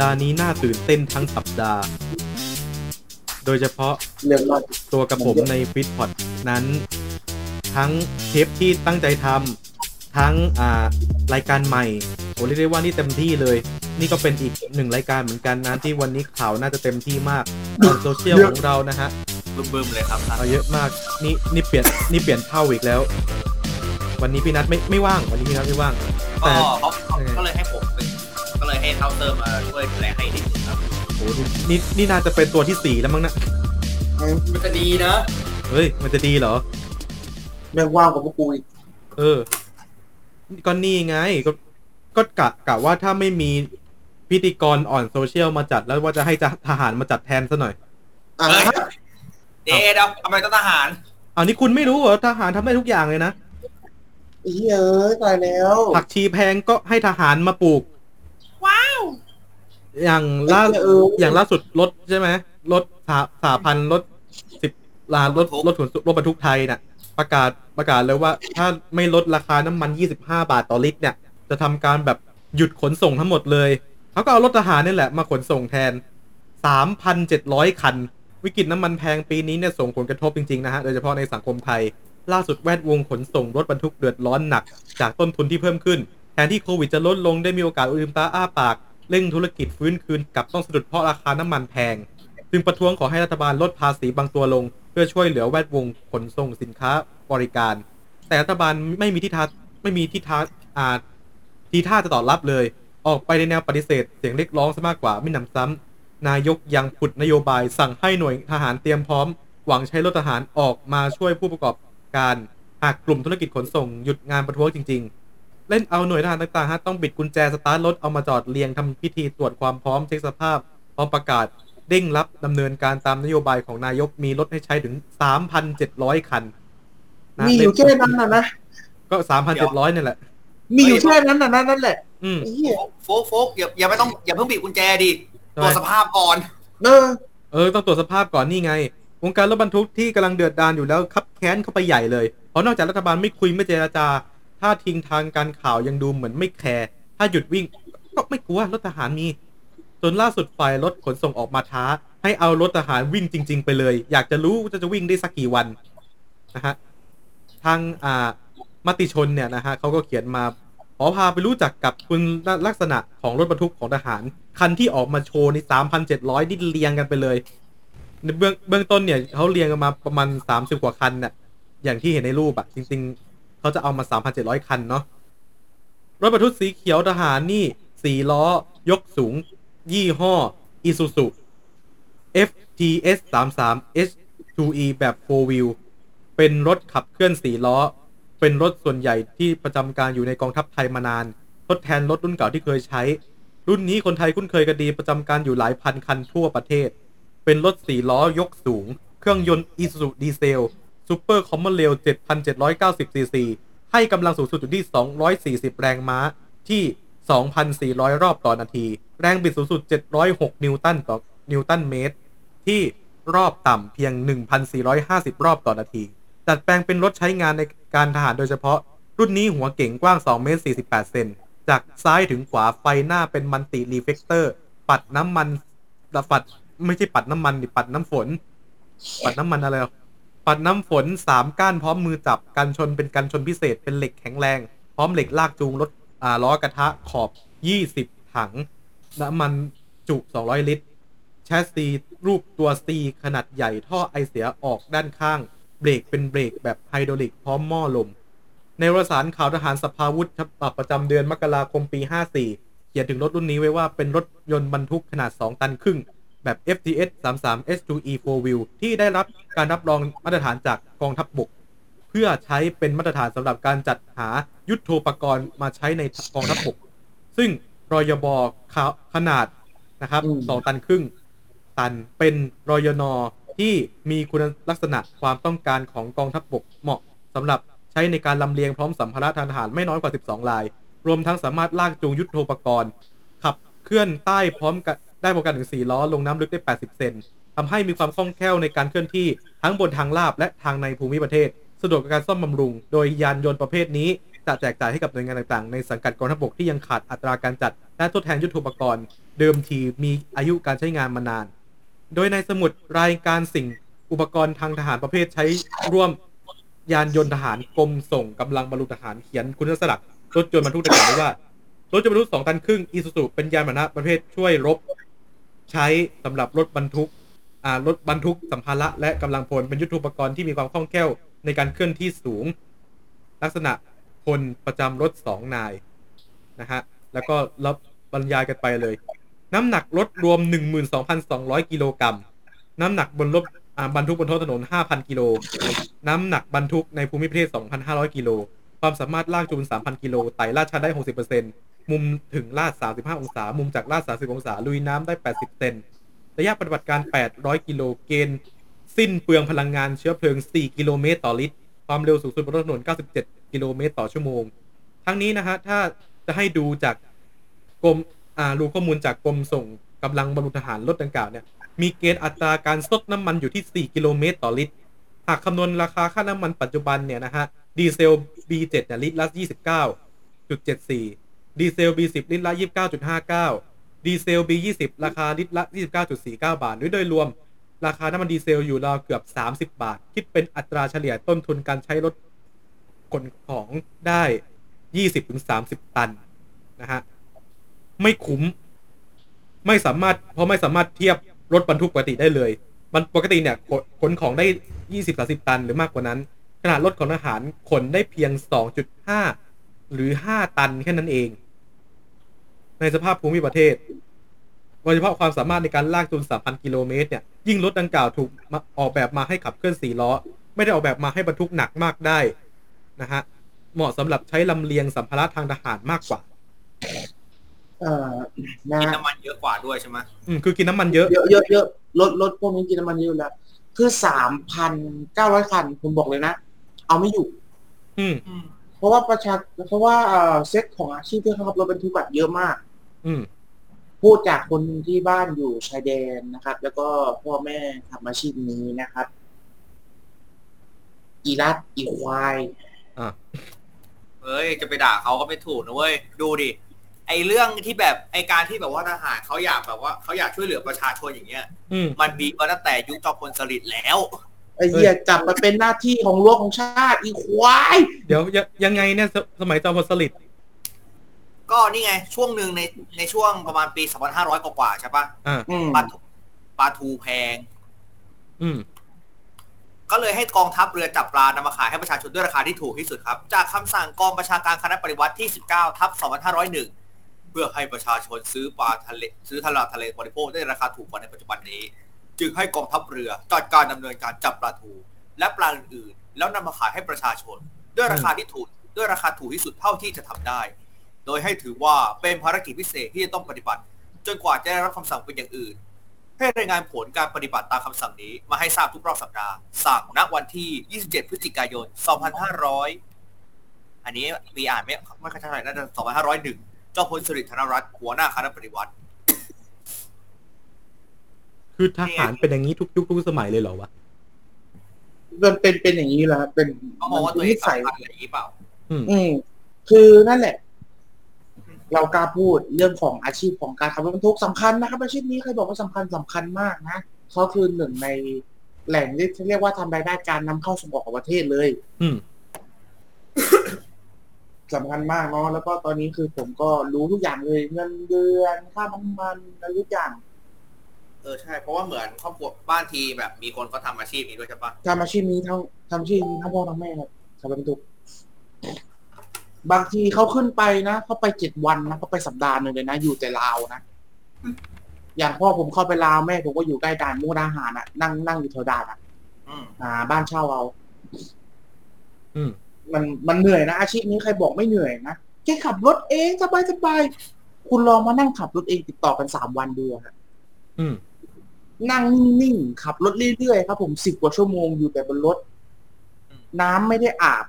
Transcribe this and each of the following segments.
ดาห์นี้น่าตื่นเต้นทั้งสัปดาห์ โดยเฉพาะเรื่องมากตัวกับผมในฟิตพอดนั้น ทั้งเทปที่ตั้งใจทำทั้งอ่ารายการใหม่โอ้เรียกได้ว่านี่เต็มที่เลย นี่ก็เป็นอีกหนึ่งรายการเหมือนกันนะที่วันนี้ข่าวน่าจะเต็มที่มากทางโซเชียลของเรานะฮะบึ้มๆเลยครับท่านเอาเยอะมากนี่นี่เปลี่ยนนี่เปลี่ยนเท่าอีกแล้ว วันนี้พี่นัทไม่ไม่ว่าง วันนี้พี่นัทไม่ว่าง ก็แต่ เขาก็เลยให้ผมเป็นก็ เลยให้ tester มาช่วยดูแลให้นิดนึงครับโอ้นี่นี่นี่น่าจะเป็นตัวที่สี่แล้วมั้งนะมันจะดีนะเฮ้ย มันจะดีเหรอแม่งว่างกว่าพวกกูอีกเออ ก็นี่ไง ก็ก็กะกะว่าถ้าไม่มีพิธีกรอ่อนโซเชียลมาจัดแล้วว่าจะให้จะทหารมาจัดแทนซะหน่อยอะเฮ้ยเดี๋ยวทำไมต้องทหารเอานี่คุณไม่รู้เหรอทหารทำได้ทุกอย่างเลยนะไอ้เหี้ยเอ้ยตายแล้วผักชีแพงก็ให้ทหารมาปลูก ว้าว อย่างล่าไอ้เหี้ยเออ อย่างล่าสุดรถใช่ไหมรถสาสาพันธ์รถสิบลานรถรถขนรถบรรทุกไทยน่ะ ประกาศประกาศเลยว่า ถ้าไม่ลดราคาน้ำมัน 25 บาทต่อลิตรเนี่ย จะทำการแบบหยุดขนส่งทั้งหมดเลยเขาก็เอารถทหารนี่แหละมาขนส่งแทน 3,700 คัน วิกฤตน้ำมันแพงปีนี้เนี่ยส่งผลกระทบจริง ๆ นะฮะ โดยเฉพาะในสังคมไทย ล่าสุดแวดวงขนส่งรถบรรทุกเดือดร้อนหนัก จากต้นทุนที่เพิ่มขึ้น แทนที่โควิดจะลดลงได้มีโอกาสลืมตาอ้าปาก เร่งธุรกิจฟื้นคืนกับต้องสะดุดเพราะราคาน้ำมันแพง จึงประท้วงขอให้รัฐบาลลดภาษีบางตัวลง เพื่อช่วยเหลือแวดวงขนส่งสินค้าบริการ แต่รัฐบาลไม่มีทิศทางไม่มีทิศทางอาทีท่าจะตอบรับเลย ออกไปในแนวปฏิเสธ เสียงเรียกร้องซะมากกว่าไม่นำซ้ำนายกยังผุดนโยบายสั่งให้หน่วยทหารเตรียมพร้อม หวังใช้รถทหารออกมาช่วยผู้ประกอบการหากกลุ่มธุรกิจขนส่งหยุดงานประท้วงจริง ๆ เล่นเอาหน่วยทหารต่างๆฮะต้องบิดกุญแจสตาร์ทรถเอามาจอดเรียงทำพิธีตรวจความพร้อมเช็คสภาพ พร้อมประกาศเร่งรับดำเนินการตามนโยบายของนายกมีรถให้ใช้ถึง3,700คันนะมีอยู่แค่นั้นนะนะก็3,700นี่แหละ มีอยู่แค่นั้นนะนะนั่นแหละอืมไอ้เหี้ยโฟกโฟกอย่าอย่าไม่ต้องอย่าเพิ่งบีบกุญแจดิตรวจสภาพก่อน เออ เออ ต้องตรวจสภาพก่อนนี่ไงวงการรถบรรทุกที่กำลังเดือดดานอยู่แล้วคับแค้นเข้าไปใหญ่เลย เพราะนอกจากรัฐบาลไม่คุยไม่เจราจา ถ้าทิ้งทางการข่าวยังดูเหมือนไม่แคร์ถ้าหยุดวิ่งก็ไม่กลัวรถทหารมีจนล่าสุดฝ่ายรถขนส่งออกมาท้า ให้เอารถทหารวิ่งจริง ๆ ไปเลย อยากจะรู้ว่าจะวิ่งได้สักกี่วันนะฮะทางอ่ามติชนเนี่ยนะฮะเขาก็เขียนมาขอพาไปรู้จักกับคุณลักษณะของรถบรรทุกของทหาร คันที่ออกมาโชว์ใน 3,700 นี่เรียงกันไปเลยในเบื้องเบื้องต้นเนี่ยเขาเรียงกันมาประมาณ 30 กว่าคันน่ะอย่างที่เห็นในรูปอะจริง ๆ เขาจะเอามา 3,700 คันเนาะรถบรรทุกสีเขียวทหารนี่4ล้อ ยกสูง ยี่ห้อ Isuzu FTS 33 H2E แบบ 4 wheel เป็นรถขับเคลื่อน4ล้อ เป็นรถส่วนใหญ่ที่ประจำการอยู่ในกองทัพไทยมานาน ทดแทนรถรุ่นเก่าที่เคยใช้ รุ่นนี้คนไทยคุ้นเคยกันดีประจำการอยู่หลายพันคันทั่วประเทศ เป็นรถ4ล้อยกสูง เครื่องยนต์ Isuzu ดีเซล Super Common Rail 7,790ซีซีให้กำลังสูงสุดอยู่ที่ 240 แรงม้าที่ 2,400 รอบต่อนาที แรงบิดสูงสุด 706 นิวตันต่อนิวตันเมตร ที่รอบต่ำเพียง 1,450 รอบต่อนาที ดัดแปลงเป็นรถใช้งานในการทหารโดยเฉพาะ รุ่นนี้หัวเก๋งกว้าง 2 เมตร 48 เซน จากซ้ายถึงขวาไฟหน้าเป็น multi-reflector ปัดน้ำมันปัดไม่ใช่ปัดน้ำมันดิปัดน้ำฝน ปัดน้ำมันอะไร ปัดน้ำฝนสามก้านพร้อมมือจับกันชนเป็นกันชนพิเศษเป็นเหล็กแข็งแรง พร้อมเหล็กลากจูงรถอ่าล้อกระทะขอบ20ถัง น้ำมันจุ200ลิตร แชสซีรูปตัว C ขนาดใหญ่ท่อไอเสียออกด้านข้าง เบรกเป็นเบรกแบบไฮดรอลิกพร้อมหม้อลม ในวารสารข่าวทหารสภาวุธฉบับประจำเดือนมกราคมปี 54 เขียนถึงรถรุ่นนี้ไว้ว่าเป็นรถยนต์บรรทุกขนาด 2 ตันครึ่ง แบบ FTS 33 H2E 4 wheel ที่ได้รับการรับรองมาตรฐานจากกองทัพบบก เพื่อใช้เป็นมาตรฐานสำหรับการจัดหายุทโธปกรณ์มาใช้ในกองทัพบกซึ่งรอยบขนาดนะครับอืมสองตันครึ่ง ตันเป็นรอยนอที่มีคุณลักษณะความต้องการของกองทัพบกเหมาะสำหรับใช้ในการลำเลียงพร้อมสัมภาระทางทหารไม่น้อยกว่า 12 ลาย รวมทั้งสามารถลากจูงยุทโธปกรณ์ ขับเคลื่อนใต้พร้อมกัน ได้พร้อมกันถึง 4 ล้อ ลงน้ำลึกได้ 80 เซนทำให้มีความคล่องแคล่วในการเคลื่อนที่ทั้งบนทางลาบและทางในภูมิประเทศ สะดวกกับการซ่อมบำรุง โดยยานยนต์ประเภทนี้จะแจกจ่ายให้กับหน่วยงานต่างๆ ในสังกัดกองทัพบกที่ยังขาดอัตราการจัด และทดแทนยุทโธปกรณ์ เดิมทีมีอายุการใช้งานมานาน โดยในสมุดรายการสิ่งอุปกรณ์ทางทหารประเภทใช้ร่วมยานยนต์ทหารกรมส่งกำลังบรรลุทหารเขียนคุณลักษณะรถยนต์บรรทุกดังกล่าวไว้ว่ารถยนต์บรรทุกสองตันครึ่งอีซูซูเป็นยานพาหนะประเภทช่วยรบ ใช้สำหรับรถบรรทุกรถบรรทุกสัมภาระและกำลังพลเป็นยุทโธปกรณ์ที่มีความคล่องแคล่วในการเคลื่อนที่สูง ลักษณะพลประจำรถสองนายนะฮะแล้วก็รับบรรยายกันไปเลย น้ำหนักรถรวม 12,200 กิโลกรัม น้ำหนักบนรถบรรทุกบนท้องถนน 5,000 กิโล น้ำหนักบรรทุกในภูมิประเทศ 2,500 กิโล ความสามารถลากจูง3,000 กิโล ไต่ลาดชันได้ 60% มุมถึงลาด 35 องศา มุมจากลาด 30 องศา ลุยน้ำได้ 80 เซน ระยะปฏิบัติการ 800 กิโลเกณฑ์สิ้นเปลืองพลังงานเชื้อเพลิง 4 กิโลเมตรต่อลิตร ความเร็วสูงสุดบนถนน 97 กิโลเมตรต่อชั่วโมง ทั้งนี้นะฮะ ถ้าจะให้ดูจากกรมอ่ารู้ข้อมูลจากกรมส่งกำลังบรรลุทหารรถดังกล่าวเนี่ย มีเกณฑ์อัตราการซดน้ำมันอยู่ที่ 4 กิโลเมตรต่อลิตร หากคำนวณราคาค่าน้ำมันปัจจุบันเนี่ยนะฮะ ดีเซล B7 เนี่ยลิตรละ 29.74 ดีเซล B10 ลิตรละ 29.59 ดีเซล B20 ราคาลิตรละ 29.49 บาทหรือโดยรวม ราคาน้ำมันดีเซลอยู่ราวเกือบ 30 บาท คิดเป็นอัตราเฉลี่ยต้นทุนการใช้รถขนของได้ 20-30 ตันนะฮะ ไม่คุ้ม ไม่สามารถ เพราะไม่สามารถเทียบรถบรรทุกปกติได้เลย มันปกติเนี่ยขนขนของได้ 20-30 ตันหรือมากกว่านั้น ขนาดรถของทหารขนได้เพียง 2.5 หรือ 5 ตันแค่นั้นเอง ในสภาพภูมิประเทศโดยเฉพาะความสามารถในการลากจูง3,000 กิโลเมตรเนี่ย ยิ่งรถดังกล่าวถูกมาออกแบบมาให้ขับเคลื่อน4ล้อ ไม่ได้ออกแบบมาให้บรรทุกหนักมากได้นะฮะ เหมาะสำหรับใช้ลำเลียงสัมภาระทางทหารมากกว่า เอ่อนะกินน้ำมันเยอะกว่าด้วยใช่ไหมอืมคือกินน้ำมันเยอะ เยอะเยอะเยอะรถรถพวกนี้กินน้ำมันเยอะอยู่แล้วคือสามพันเก้าร้อยคันผมบอกเลยนะ เอาไม่อยู่อืมอืม เพราะว่าประชาเพราะว่าเอ่อเซ็ตของอาชีพที่เขาขับรถบรรทุกอะเยอะมาก อืมพูดจากคนที่บ้านอยู่ชายแดนนะครับ แล้วก็พ่อแม่ทำอาชีพนี้นะครับ อีรัดอีควายอะเฮ้ยจะไปด่าเขาก็ไม่ถูกนะเว้ยดูดิไอเรื่องที่แบบไอการที่แบบว่าทหารเขาอยากแบบว่าเขาอยากช่วยเหลือประชาชนอย่างเงี้ย อืมมันมีมาตั้งแต่ยุคจอมพลสฤษดิ์แล้วไอ้เหี้ยจับมาเป็นหน้าที่ของรั้วของชาติอีควาย เดี๋ยวยังยังไงเนี่ยสสมัยจอมพลสฤษดิ์ ก็นี่ไงช่วงหนึ่งในในช่วงประมาณปี2500กว่าๆใช่ปะอ่าอืมปลาทูปลาทูแพง อืม ก็เลยให้กองทัพเรือจับปลานำมาขายให้ประชาชนด้วยราคาที่ถูกที่สุดครับ จากคำสั่งกองประชาการคณะปฏิวัติที่ 19 ทับ 2501 เพื่อให้ประชาชนซื้อปลาทะเลซื้อทะเลทะเลบริโภคได้ราคาถูกกว่าในปัจจุบันนี้ จึงให้กองทัพเรือจัดการดำเนินการจับปลาทู และปลาอื่นๆแล้วนำมาขายให้ประชาชน ด้วยราคาที่ถูกด้วยราคาถูกที่สุดเท่าที่จะทำได้ โดยให้ถือว่าเป็นภารกิจพิเศษที่จะต้องปฏิบัติ จนกว่าจะได้รับคำสั่งเป็นอย่างอื่น ให้รายงานผลการปฏิบัติตามคำสั่งนี้มาให้ทราบทุกรอบสัปดาห์ สั่งณวันที่ 27 พฤศจิกายน 2500 อันนี้มีอ่านไม่ไม่ค่อยเท่าไหร่น่าจะ2501 เจ้าพลสิริธนรัตน์หัวหน้าคณะปฏิวัติ คือทหารเป็นอย่างนี้ทุกยุคทุกสมัยเลยเหรอวะมันเป็นเป็นอย่างนี้แหละครับเป็นเขามองว่าตัวเองนิสัยสำคัญอะไรอย่างนี้เปล่า อืมคือนั่นแหละ เรากล้าพูดเรื่องของอาชีพของการขับรถบรรทุกสำคัญนะครับอาชีพนี้ใครบอกว่าสำคัญสำคัญมากนะเขาคือหนึ่งในแหล่งที่เรียกว่าทำรายได้การนำเข้าส่งออกของประเทศเลย อืมสำคัญมากเนาะแล้วก็ตอนนี้คือผมก็รู้ทุกอย่างเลย เงินเดือนค่าน้ำมันอะไรทุกอย่างเออใช่เพราะว่าเหมือนครอบครัวบ้านทีแบบ มีคนเขาทำอาชีพนี้ด้วยใช่ปะทำอาชีพนี้ทั้งทำอาชีพนี้ทั้งพ่อทั้งแม่ครับขับรถบรรทุก บางทีเขาขึ้นไปนะเขาไปเจ็ดวันนะเขาไปสัปดาห์หนึ่งเลยนะ อยู่แต่ลาวนะ อย่างพ่อผมเข้าไปลาวแม่ผมก็อยู่ใกล้ด่านมุกดาหารอะ นั่งนั่งอยู่แถวด่านอะอืมอ่า บ้านเช่าเอาอืมมันมันเหนื่อยนะอาชีพนี้ใครบอกไม่เหนื่อยนะแค่ขับรถเองสบายสบายคุณลองมานั่งขับรถเองติดต่อกันสามวันดูอะฮะอืมนั่งนิ่งๆขับรถเรื่อยๆครับผมสิบกว่าชั่วโมงอยู่แต่บนรถ น้ำไม่ได้อาบ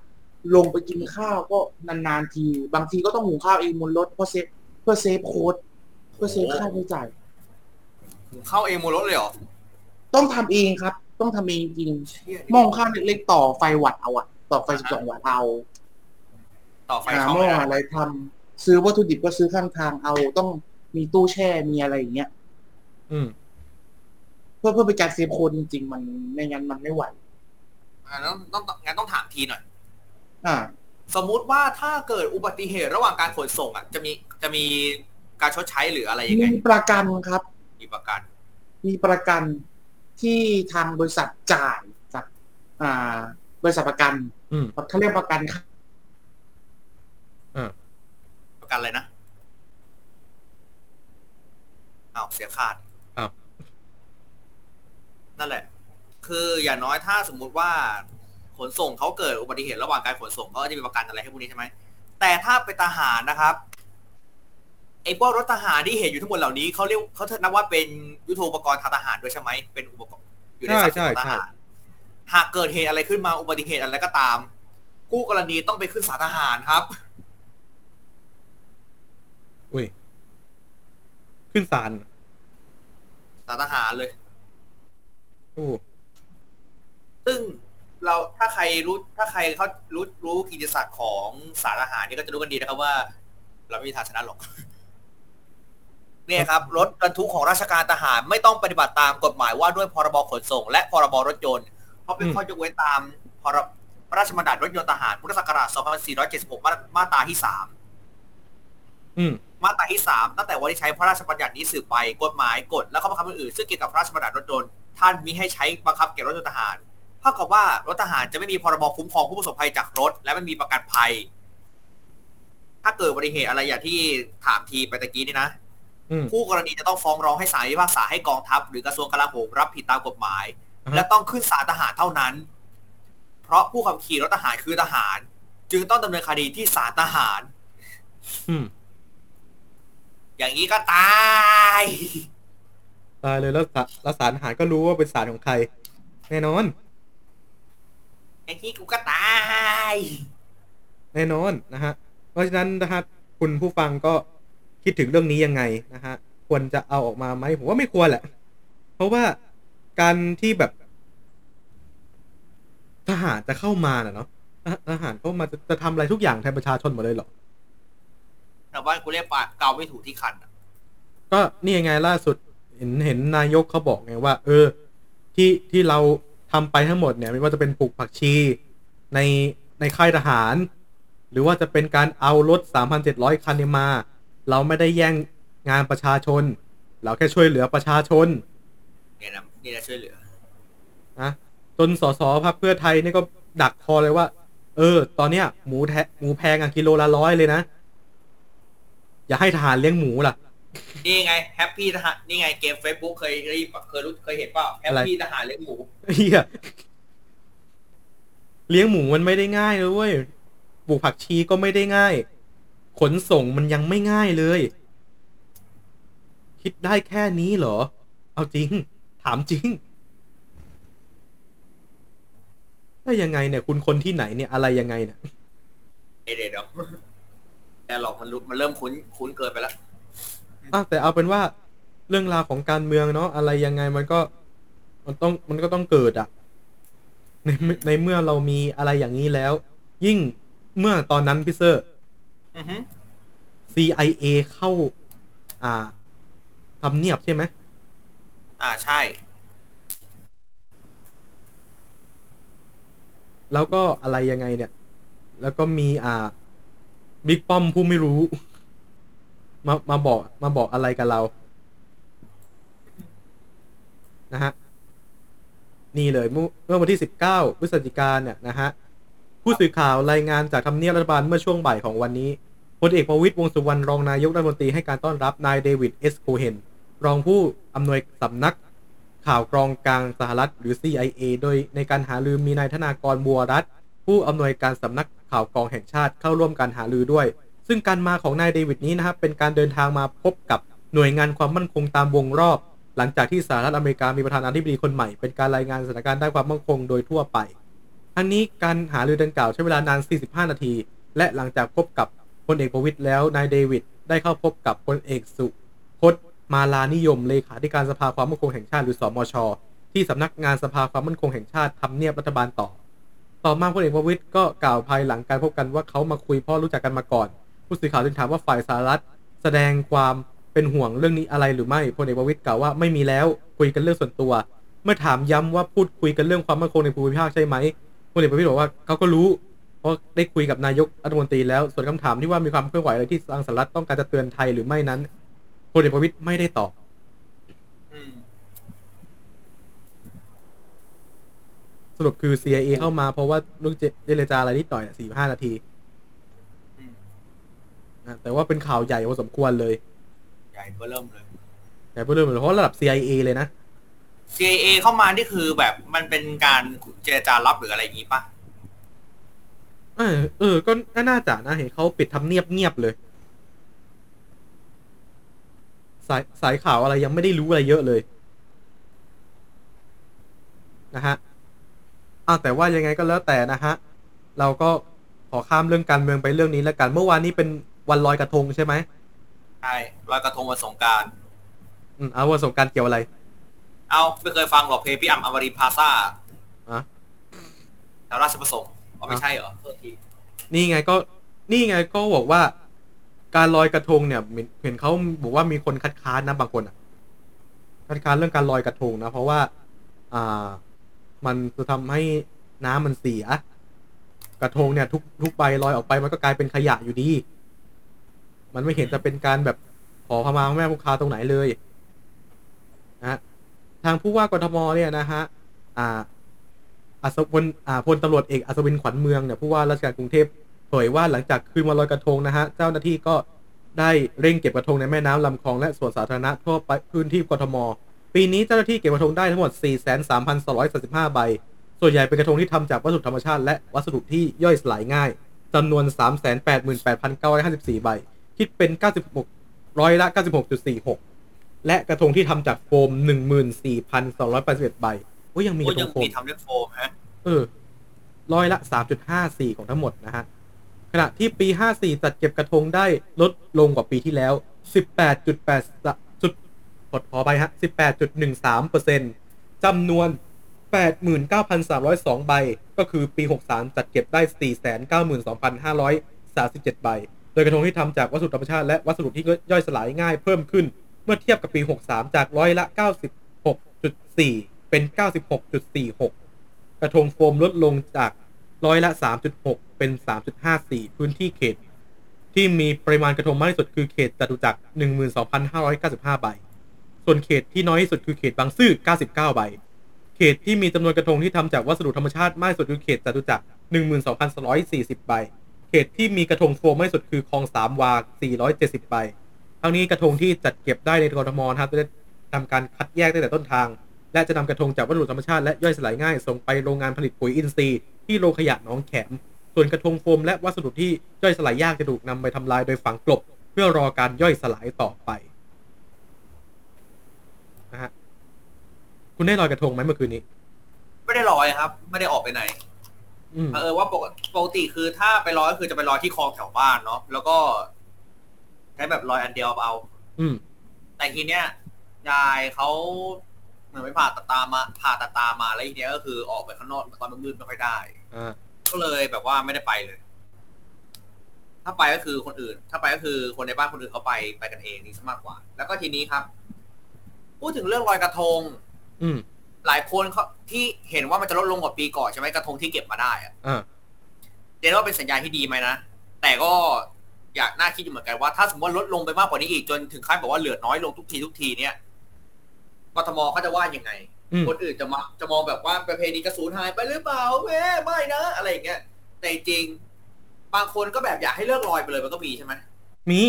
ลงไปกินข้าวก็นานๆที บางทีก็ต้องหุงข้าวเองบนรถเพื่อ save เพื่อ save cost เพื่อ save ค่าใช้จ่ายเข้าเองบนรถเลยเหรอ ต้องทำเองครับ ต้องทำเองจริงเชี่ยหม้อข้าวเล็กๆต่อไฟวัตต์เอาอะต่อไฟสิบสองวัตต์เอาต่อไฟหาเข้าหม้อไม่ได้อะไรทำซื้อวัตถุดิบก็ซื้อข้างทางเอาต้องมีตู้แช่มีอะไรอย่างเงี้ยอืม เพื่อเพื่อเป็นการ save cost จริง ๆ มันไม่งั้นมันไม่ไหวอ่าต้องต้องต้องงั้นต้องถามทีหน่อย อ่าสมมุติว่าถ้าเกิดอุบัติเหตุระหว่างการขนส่งอะจะมีจะมีการชดใช้หรืออะไรยังไงมีประกันครับ มีประกัน มีประกันที่ทางบริษัทจ่ายจากอ่า บริษัทประกันอืมเขาเรียกประกันค่ะประกันอะไรนะอ้าวเสียขาดอ้าวนั่นแหละ คืออย่างน้อยถ้าสมมุติว่า ขนส่งเขาเกิดอุบัติเหตุระหว่างการขนส่งเขาก็จะมีประกันอะไรให้พวกนี้ใช่ไหมแต่ถ้าเป็นทหารนะครับไอ้พวกรถทหารที่เห็นอยู่ทั้งหมดเหล่านี้เขาเรียกเขานับว่าเป็นยุทโธปกรณ์ทางทหารด้วยใช่ไหมเป็นอุปกรณ์อยู่ในทรัพย์สินของทหารหากเกิดเหตุอะไรขึ้นมาอุบัติเหตุอะไรก็ตามคู่กรณีต้องไปขึ้นศาลทหารครับ อุ้ย ขึ้นศาลศาลทหารเลยโอ้ซึ่ง เราถ้าใครรู้ถ้าใครเขารู้รู้กิจศักดิ์ของสารอาหารนี่ก็จะรู้กันดีนะครับว่า เราไม่มีทางชนะหรอก เนี่ยครับ รถบรรทุกของราชการทหารไม่ต้องปฏิบัติตามกฎหมายว่าด้วยพรบขนส่ง และพรบรถยนต์เพราะเป็นข้อยกเว้นตามพรบพระราชบัญญัติรถยนต์ทหารพุทธศักราช 2476 มามาตราที่3อืมมาตราที่ 3 ตั้งแต่วันที่ใช้พระราชบัญญัตินี้สืบไปกฎหมายกฎและข้อบังคับอื่นๆซึ่งเกี่ยวกับพระราชบัญญัติรถยนต์ท่านมิให้ใช้บังคับแก่รถยนต์ทหาร เท่ากับว่ารถทหารจะไม่มีพรบคุ้มครองผู้ประสบภัยจากรถ และไม่มีประกันภัย ถ้าเกิดอุบัติเหตุอะไรอย่างที่ถามทีไปตะกี้นี่นะอืมผู้กรณีจะต้องฟ้องร้องให้ศาลพิพากษาให้กองทัพ หรือกระทรวงกลาโหมรับผิดตามกฎหมายอ่าฮะและต้องขึ้นศาลทหารเท่านั้น เพราะผู้ขับขี่รถทหารคือทหาร จึงต้องดำเนินคดีที่ศาลทหารอืมอย่างนี้ก็ตายตายเลยแล้วศาแล้วศาลทหารก็รู้ว่าเป็นศาลของใคร แน่นอน อย่างนี้กูก็ตาย แน่นอนนะฮะ เพราะฉะนั้นนะฮะคุณผู้ฟังก็คิดถึงเรื่องนี้ยังไงนะฮะ ควรจะเอาออกมาไหมผมว่าไม่ควรแหละ เพราะว่าการที่แบบ ทหารจะเข้ามาน่ะเนาะทหทหารเข้ามาจะจะทำอะไรทุกอย่างแทนประชาชนหมดเลยเหรอแต่ว่ากูเรียกปากเกาไม่ถูกที่คันอะก็นี่ไงล่าสุดเห็นเห็นนายกเขาบอกไงว่า เออ ที่ที่เรา ทำไปทั้งหมดเนี่ยไม่ว่าจะเป็นปลูกผักชีในในค่ายทหาร หรือว่าจะเป็นการเอารถ 3,700 คันเนี่ยมา เราไม่ได้แย่งงานประชาชน เราแค่ช่วยเหลือประชาชนเนี่ยนะนี่นะช่วยเหลือนะจนสสพักเพื่อไทยนี่ก็ดักคอเลยว่า เออ ตอนเนี้ย หมูแทะหมูแพงอะกิโลละร้อยเลยนะ อย่าให้ทหารเลี้ยงหมูล่ะ นี่ไงแฮปปี้ทหารนี่ไงเกม Facebook เคยได้ยินปะเคยรู้เคยเห็นเปล่าแฮปปี้ทหารเลี้ยงหมูเฮียเลี้ยงหมูมันไม่ได้ง่ายเลยเว้ยปลูกผักชีก็ไม่ได้ง่าย ขนส่งมันยังไม่ง่ายเลย คิดได้แค่นี้เหรอ เอาจริง ถามจริงได้ยังไงเนี่ย คุณคนที่ไหนเนี่ยอะไรยังไงเนี่ยเดี๋ยวเดี๋ยวแต่หลอกมันรู้มันเริ่มคุ้นคุ้นเกินไปแล้ว อะแต่เอาเป็นว่าเรื่องราวของการเมืองเนาะอะไรยังไงมันก็ มันต้องมันก็ต้องเกิดอะในเมื่อในเมื่อเรามีอะไรอย่างนี้แล้ว ยิ่งเมื่อตอนนั้นพี่เซอร์อือฮึ CIA เข้า อ่าทำเนียบใช่ไหมอ่าใช่ แล้วก็อะไรยังไงเนี่ย แล้วก็มีอ่าบิ๊กป้อมผู้ไม่รู้ มามาบอกมาบอกอะไรกับเรา นะฮะ นี่เลยเมื่อเมื่อวันที่ 19พฤศจิกาเนี่ยนะฮะ ผู้สื่อข่าวรายงานจากทำเนียบรัฐบาลเมื่อช่วงบ่ายของวันนี้พลเอกประวิตยวงสุวรรณรองนายกรัฐมนตรีให้การต้อนรับนายเดวิดเอสโคเฮนรองผู้อำนวยสำนักข่าวกรองกลางสหรัฐหรือ CIA โดยในการหารือมีนายธนากรบัวรัตผู้อำนวยการสำนักข่าวกรองแห่งชาติเข้าร่วมการหารือด้วย ซึ่งการมาของนายเดวิดนี้นะครับเป็นการเดินทางมาพบกับหน่วยงานความมั่นคงตามวงรอบ หลังจากที่สหรัฐอเมริกามีประธานาธิบดีคนใหม่ เป็นการรายงานสถานการณ์ด้านความมั่นคงโดยทั่วไปทั้งนี้การหารือดังกล่าวใช้เวลานาน 45 นาที และหลังจากพบกับพลเอกประวิตยแล้วนายเดวิดได้เข้าพบกับพลเอกสุพจน์มาลานิยมเลขาธิการสภาความมั่นคงแห่งชาติหรือสมช ที่สำนักงานสภาความมั่นคงแห่งชาติทำเนียบรัฐบาลต่อ ต่อมาพลเอกประวิตยก็กล่าวภายหลังการพบกันว่าเขามาคุยเพราะรู้จักกันมาก่อน ผู้สื่อข่าวจึงถามว่าฝ่ายสหรัฐแสดงความเป็นห่วงเรื่องนี้อะไรหรือไม่พลเอกประวิตยกล่าวว่าไม่มีแล้วคุยกันเรื่องส่วนตัว เมื่อถามย้ำว่าพูดคุยกันเรื่องความมั่นคงในภูมิภาคใช่ไหมพลเอกประวิตยบอกว่าเขาก็รู้เพราะได้คุยกับนายกรัฐมนตรีแล้วส่วนคำถามที่ว่ามีความเคลื่อนไหวอะไรที่ทางสหรัฐต้องการจะเตือนไทยหรือไม่นั้นพลเอกประวิตยไม่ได้ตอบอืมสรุปคือ CIA เข้ามาเพราะว่าเรื่องเจรจาอะไรนิดหน่อยสี่ห้านาทีอืม นะแต่ว่าเป็นข่าวใหญ่พอสมควรเลย ใหญ่เบ้อเริ่มเลยแต่เรื่องเพราะระดับ CIA เลยนะ CIA เข้ามานี่คือแบบมันเป็นการเจรจาลับหรืออะไรอย่างงี้ปะเออเออ ก็น่าจะนะเห็นเขาปิดทำเนียบเงียบเลย สายสายข่าวอะไรยังไม่ได้รู้อะไรเยอะเลยนะฮะอ้าวแต่ว่ายังไงก็แล้วแต่นะฮะ เราก็ขอข้ามเรื่องการเมืองไปเรื่องนี้แล้วกัน เมื่อวานนี้เป็น วันลอยกระทงใช่ไหมใช่ลอยกระทงวันสงกราร อืมเอาวันสงกรารเกี่ยวอะไรเอาไม่เคยฟังหรอกเพลงพี่อ่ำอมรินทร์พลาซ่าอะแถวราชประสงค์อ๋อไม่ใช่เหรอโทษทีนี่ไงก็นี่ไงก็บอกว่า การลอยกระทงเนี่ยเห็นเห็นเขาบอกว่ามีคนคัดค้านนะบางคนอะ คัดค้านเรื่องการลอยกระทงนะเพราะว่า อ่า มันจะทำให้น้ำมันเสีย กระทงเนี่ย ทุกทุกใบลอยออกไปมันก็กลายเป็นขยะอยู่ดี มันไม่เห็นจะเป็นการแบบขอพมาแม่คงคาตรงไหนเลยนะฮะทางผู้ว่ากทมเนี่ยนะฮะอ่าอัศพลอ่าพลตำรวจเอกอัศวินขวัญเมืองเนี่ยผู้ว่าราชการกรุงเทพเผยว่าหลังจากคืนวันลอยกระทงนะฮะเจ้าหน้าที่ก็ได้เร่งเก็บกระทงในแม่น้ำลำคลองและสวนสาธารณะทั่วไปพื้นที่กทม ปีนี้เจ้าหน้าที่เก็บกระทงได้ทั้งหมด 43,235 ใบ ส่วนใหญ่เป็นกระทงที่ทำจากวัสดุธรรมชาติและวัสดุที่ย่อยสลายง่ายจำนวน 388,954 ใบ คิดเป็น 96ร้อยละ 96.46 และกระทงที่ทำจากโฟม 14,281 ใบโอ้ยยังมีโอ้กระทยังงโฟมีมทำด้วยโฟมฮะเออร้อยละ 3.54 ของทั้งหมดนะฮะ ขณะที่ปี 54 จัดเก็บกระทงได้ลดลงกว่าปีที่แล้ว 18.8จุดขอขอไปฮะ 18.13เปอร์เซ็นต์จำนวน 89,302 ใบ ก็คือปี 63 จัดเก็บได้ 492,537 ใบ โดยกระทงที่ทำจากวัสดุธรรมชาติและวัสดุที่ย่อยสลายง่ายเพิ่มขึ้น เมื่อเทียบกับปี 63 จากร้อยละ 96.4 เป็น 96.46 กระทงโฟมลดลงจากร้อยละ 3.6 เป็น 3.54 พื้นที่เขต ที่มีปริมาณกระทงมากที่สุดคือเขตจตุจักร 12,595 ใบ ส่วนเขตที่น้อยที่สุดคือเขตบางซื่อ 99 ใบ เขตที่มีจำนวนกระทงที่ทำจากวัสดุธรรมชาติมากที่สุดคือเขตจตุจักร 12,240 ใบ ขตที่มีกระทงโฟมมากที่สุดคือคลองสามวา 470 ใบ ทั้งนี้กระทงที่จัดเก็บได้ในกรทมนะครับจะได้ทำการคัดแยกตั้งแต่ต้นทาง และจะนำกระทงจากวัสดุธรรมชาติและย่อยสลายง่าย ส่งไปโรงงานผลิตปุ๋ยอินทรีย์ที่โรงขยะหนองแขม ส่วนกระทงโฟมและวัสดุที่ย่อยสลายยากจะถูกนำไปทำลายโดยฝังกลบ เพื่อรอการย่อยสลายต่อไปนะฮะคุณได้ลอยกระทงไหมเมื่อคืนนี้ ไม่ได้ลอยครับ ไม่ได้ออกไปไหน เออว่าปกติปกติคือถ้าไปลอยก็คือจะไปลอยที่คลองแถวบ้านเนาะแล้วก็ใช้แบบลอยอันเดียวเอา อืม แต่ทีเนี้ยยายเขาเหมือนไปผ่าตัดตามาผ่าตัดตามาแล้วทีเนี้ยก็คือออกไปข้างนอกตอนมืดๆไม่ค่อยได้อ่าก็เลยแบบว่าไม่ได้ไปเลย ถ้าไปก็คือคนอื่น ถ้าไปก็คือคนในบ้านคนอื่นเขาไปไปกันเองนี่ซะมากกว่า แล้วก็ทีนี้ครับ พูดถึงเรื่องลอยกระทง อืม หลายคนเขาที่เห็นว่ามันจะลดลงกว่าปีก่อนใช่ไหมกระทงที่เก็บมาได้อะอ่าเรียนว่าเป็นสัญญาณที่ดีไหมนะ แต่ก็อยากน่าคิดอยู่เหมือนกันว่าถ้าสมมติว่าลดลงไปมากกว่านี้อีกจนถึงขั้นบอกว่าเหลือน้อยลงทุกทีทุกทีเนี่ยกทมเขาจะว่ายังไงอืมคนอื่นจะมาจะมองแบบว่าประเพณีกระสูญหายไปหรือเปล่าแม่ไม่นะ อะไรอย่างเงี้ยแต่จริง บางคนก็แบบอยากให้เลิกลอยไปเลยมันก็มีใช่ไหมมี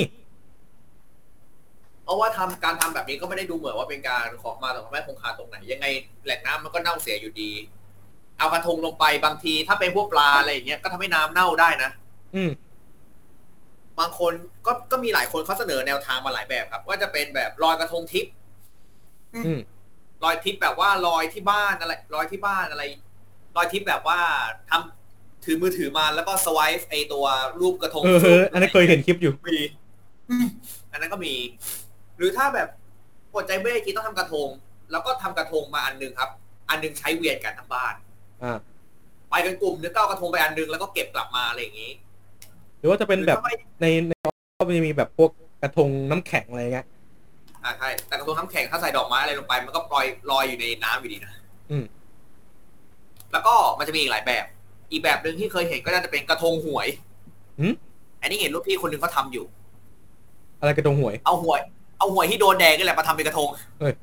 เพราะว่าทำการทำแบบนี้ก็ไม่ได้ดูเหมือนว่าเป็นการขอมาแต่แม่คงคาตรงไหน ยังไงแหล่งน้ำมันก็เน่าเสียอยู่ดี เอากระทงลงไปบางที ถ้าเป็นพวกปลาอะไรอย่างเงี้ยก็ทำให้น้ำเน่าได้นะ อืมบางคนก็ก็มีหลายคนเขาเสนอแนวทางมาหลายแบบครับ ว่าจะเป็นแบบลอยกระทงทิพย์อืมรอยทิปแบบว่ารอยที่บ้านอะไรรอยที่บ้านอะไรรอยทิปแบบว่าทำถือมือถือมาแล้วก็สวายไอตัวรูปกระทงเออเอออันนั้นเคยเห็นคลิปอยู่มีอืมอันนั้นก็มี หรือถ้าแบบปวดใจไม่ได้กินต้องทำกระทง แล้วก็ทำกระทงมาอันหนึงครับ อันหนึงใช้เวียนกันทั้งบ้านอ่าไปกันกลุ่มนึกก็เอากระทงไปอันหนึงแล้วก็เก็บกลับมาอะไรอย่างนี้ หรือว่าจะเป็นแบบหรือถ้าไม่ในในก็จะมีแบบพวกกระทงน้ำแข็งอะไรเงี้ยอ่าใช่แต่กระทงน้ำแข็งถ้าใส่ดอกไม้อะไรลงไป มันก็ปล่อยลอยอยู่ในน้ำอยู่ดีนะอืมแล้วก็มันจะมีอีกหลายแบบ อีกแบบหนึ่งที่เคยเห็นก็น่าจะเป็นกระทงหวยหืมอันนี้เห็นรูปพี่คนหนึ่งเขาทำอยู่ อะไรกระทงหวย เอาหวย เอาหวยที่โดนแดงนี่แหละมาทำเป็นกระทง เอ้ย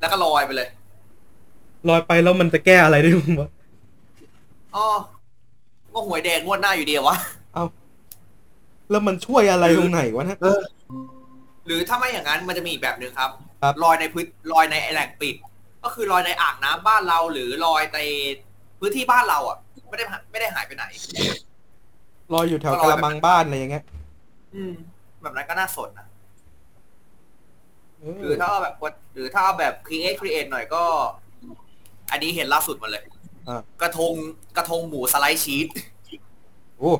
แล้วก็ลอยไปเลยลอยไปแล้วมันจะแก้อะไรได้บ้างวะอ๋อก็หวยแดงงวดหน้าอยู่ดีอะวะ แล้วมันช่วยอะไรตรงไหนวะนะ หรือถ้าไม่อย่างนั้นมันจะมีอีกแบบหนึ่งครับครับ ลอยในพื้นลอยในแหล่งปิด ก็คือลอยในอ่างน้ำบ้านเราหรือลอยในพื้นที่บ้านเราอะ ไม่ได้หายไม่ได้หายไปไหน ลอยอยู่แถวก็กลอยระมังบ้านอะไรอย่างเงี้ย อืม แบบนั้นก็น่าสนนะเอหรืออถ้าเอาแบบหรือถ้าเอาแบบ create create หน่อยก็ อันนี้เห็นล่าสุดมาเลยอ่ากระทงกระทงหมูสไลด์ชีสโอ้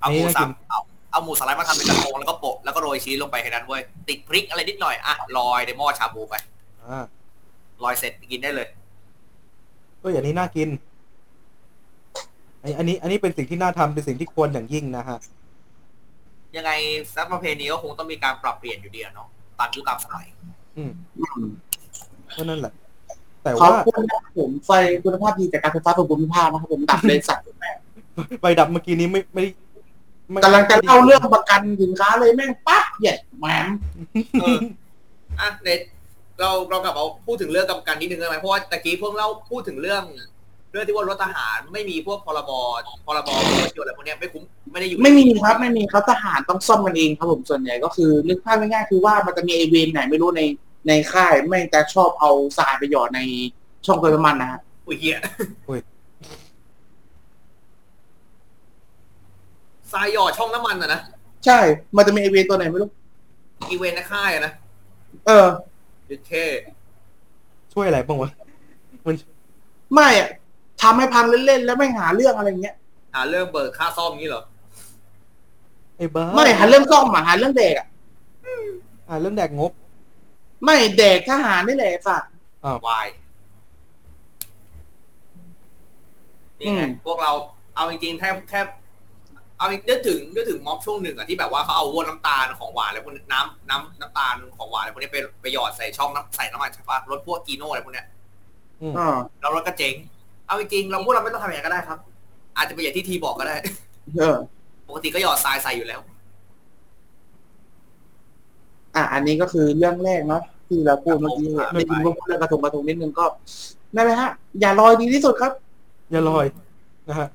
เอาหมูนี่น่าสักิบนเอาเอาหมูสไลด์มาทำเป็นกระทงแล้วก็โปะแล้วก็โรยชีสลงไปแค่นั้นเว้ยติดพริกอะไรนิดหน่อยอะลอยในหม้อชาบูไปอ่าลอยเสร็จกินได้เลยเอออันนี้น่ากินไออันนี้อันนี้เป็นสิ่งที่น่าทำเป็นสิ่งที่ควรอย่างยิ่งนะฮะ ยังไงซักประเพณีก็คงต้องมีการปรับเปลี่ยนอยู่ดีอะเนาะตามยุคตามสมัยอืมก็นั่นแหละ แต่เขาว่าพูดนะผมไฟคุณภาพดีแต่การไฟฟ้าส่วนภูมิภาคนะครับผมดับเลยสัตว์แม่งใบดับเมื่อกี้นี้ไม่ไม่ไม่กำลังจะเล่าเรื่องประกันสินค้าเลยแม่งปั๊บเหยียดแหมมเอออะเนทเราเรากลับมาพูดถึงเรื่องกำกันนิดนึงได้ไหมเพราะว่าตะกี้เพิ่งเล่าพูดถึงเรื่อง เรื่องที่ว่ารถทหารไม่มีพวกพรบพรบรถยนต์อะไรพวกเนี้ยไม่คุ้มไม่ได้อยู่ไม่มีครับไม่มีครับทหารต้องซ่อมกันเองครับผมส่วนใหญ่ก็คือนึกภาพง่ายๆคือว่ามันจะมีไอเวนไหนไม่รู้ในในค่ายแม่งจะชอบเอาสายไปหยอดในช่องเติมน้ำมันนะฮะอุ้ยเฮียอุ้ยทรายหยอดช่องน้ำมันอะนะใช่ มันจะมีไอเวนตัวไหนไม่รู้อีเวนต์ในค่ายอะนะเออดิเคช่วยอะไรบ้างวะมันไม่อะ ทำให้พังเล่นๆแล้วไม่งหาเรื่องอะไรเงี้ย หาเรื่องเบิกค่าซ่อมงี้เหรอไอ้บ้าไม่หาเรื่องซ่อมอะหาเรื่องเด็กอะอ่าเรื่องแดกงบ ไม่เด็กทหารนี่แหละไอ้สัตว์วายนี่ไงอืมพวกเราเอาจริงๆแทบแทบเอาจริงนึกถึงนึกถึงม็อบช่วงหนึ่งอะที่แบบว่าเขาเอาวนน้ำตาลของหวานอะไรพวกนี้น้ำน้ำน้ำตาลของหวานอะไรพวกนี้ไปไปหยอดใส่ช่องน้ำใส่น้ำมันใช่ปะรถพวกกีโน่อะไรพวกเนี้ยอืมอ่าแล้วรถก็เจ๊ง เอาจริงๆเราพวกเราไม่ต้องทำอย่างนั้นก็ได้ครับ อาจจะเป็นอย่างที่ทีบอกก็ได้เออปกติก็หยอดทรายใส่อยู่แล้ว อะอันนี้ก็คือเรื่องแรกเนาะที่เราพูดเมื่อกี้ครับผมได้ยินว่าพูดเรื่องกระทงกระทงนิดนึงก็นั่นแหละฮะ อย่าลอยดีที่สุดครับ อย่าลอยนะฮะ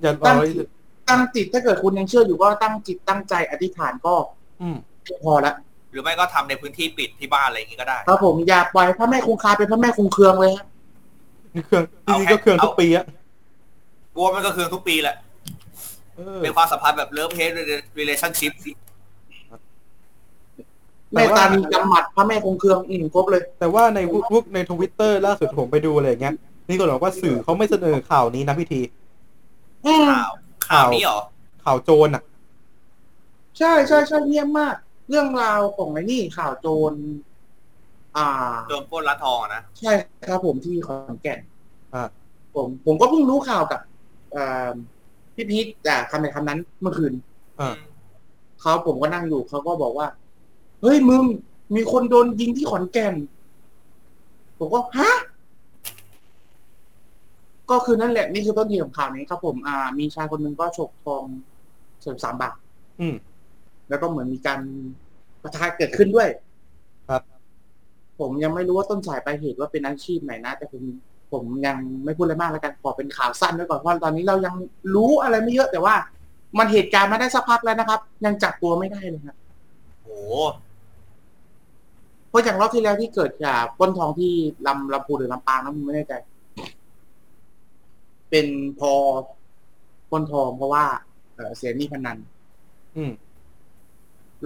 อย่าลอย ตั้งจิตตั้งจิตถ้าเกิดคุณยังเชื่ออยู่ก็ตั้งจิตตั้งใจอธิษฐานก็อืมเพียงพอละ หรือไม่ก็ทำในพื้นที่ปิดที่บ้านอะไรอย่างงี้ก็ได้ ครับผมอย่าปล่อยพระแม่คงคาเป็นพระแม่คงเคืองเลยฮะ นี่เครื่องจริงๆก็เครื่องทุกปีอะกลัวมันก็คือทุกปีแหละ เออเป็นความสัมพันธ์แบบ love-hate relationshipแม่ตานีกำหมัดพระแม่คงเคืองอืมครบเลย แต่ว่าในพวกในทวิตเตอร์ล่าสุดผมไปดูอะไรอย่างเงี้ยนี่ก็บอกว่าสื่อเขาไม่เสนอข่าวนี้นะพี่ทีอืมข่าวข่าวนี้เหรอข่าวโจรอะ ใช่ใช่ใช่เยี่ยมมาก เรื่องราวของไอ้นี่ข่าวโจร อ่าโดนปล้นร้านทองอะนะ ใช่ครับผมที่ขอนแก่นอ่า ผมผมก็เพิ่งรู้ข่าวกับเอ่อพี่พีทจากคำในคำนั้นเมื่อคืน อ่า เขาผมก็นั่งอยู่เขาก็บอกว่า เฮ้ยมึง มีคนโดนยิงที่ขอนแก่น ผมก็ฮะก็คือนั่นแหละนี่คือต้นเหตุของข่าวนี้ครับ ผมอ่า มีชายคนหนึ่งก็ฉกทองสิบสามบาทอืม แล้วก็เหมือนมีการประทะเกิดขึ้นด้วยครับ ผมยังไม่รู้ว่าต้นสายปลายเหตุว่าเป็นอาชีพไหนนะ แต่ผมผมยังไม่พูดอะไรมากแล้วกันขอเป็นข่าวสั้นไว้ก่อนเพราะตอนนี้เรายังรู้อะไรไม่เยอะแต่ว่า มันเหตุการณ์มาได้สักพักแล้วนะครับ ยังจับตัวไม่ได้เลยครับโอ้เพราะอย่างรอบที่แล้วที่เกิดจากปล้นทองที่ลำลำพูนหรือลำปางนะผมไม่แน่ใจเป็นพอปล้นทองเพราะว่าเอ่อเสียหนี้พนัน อืม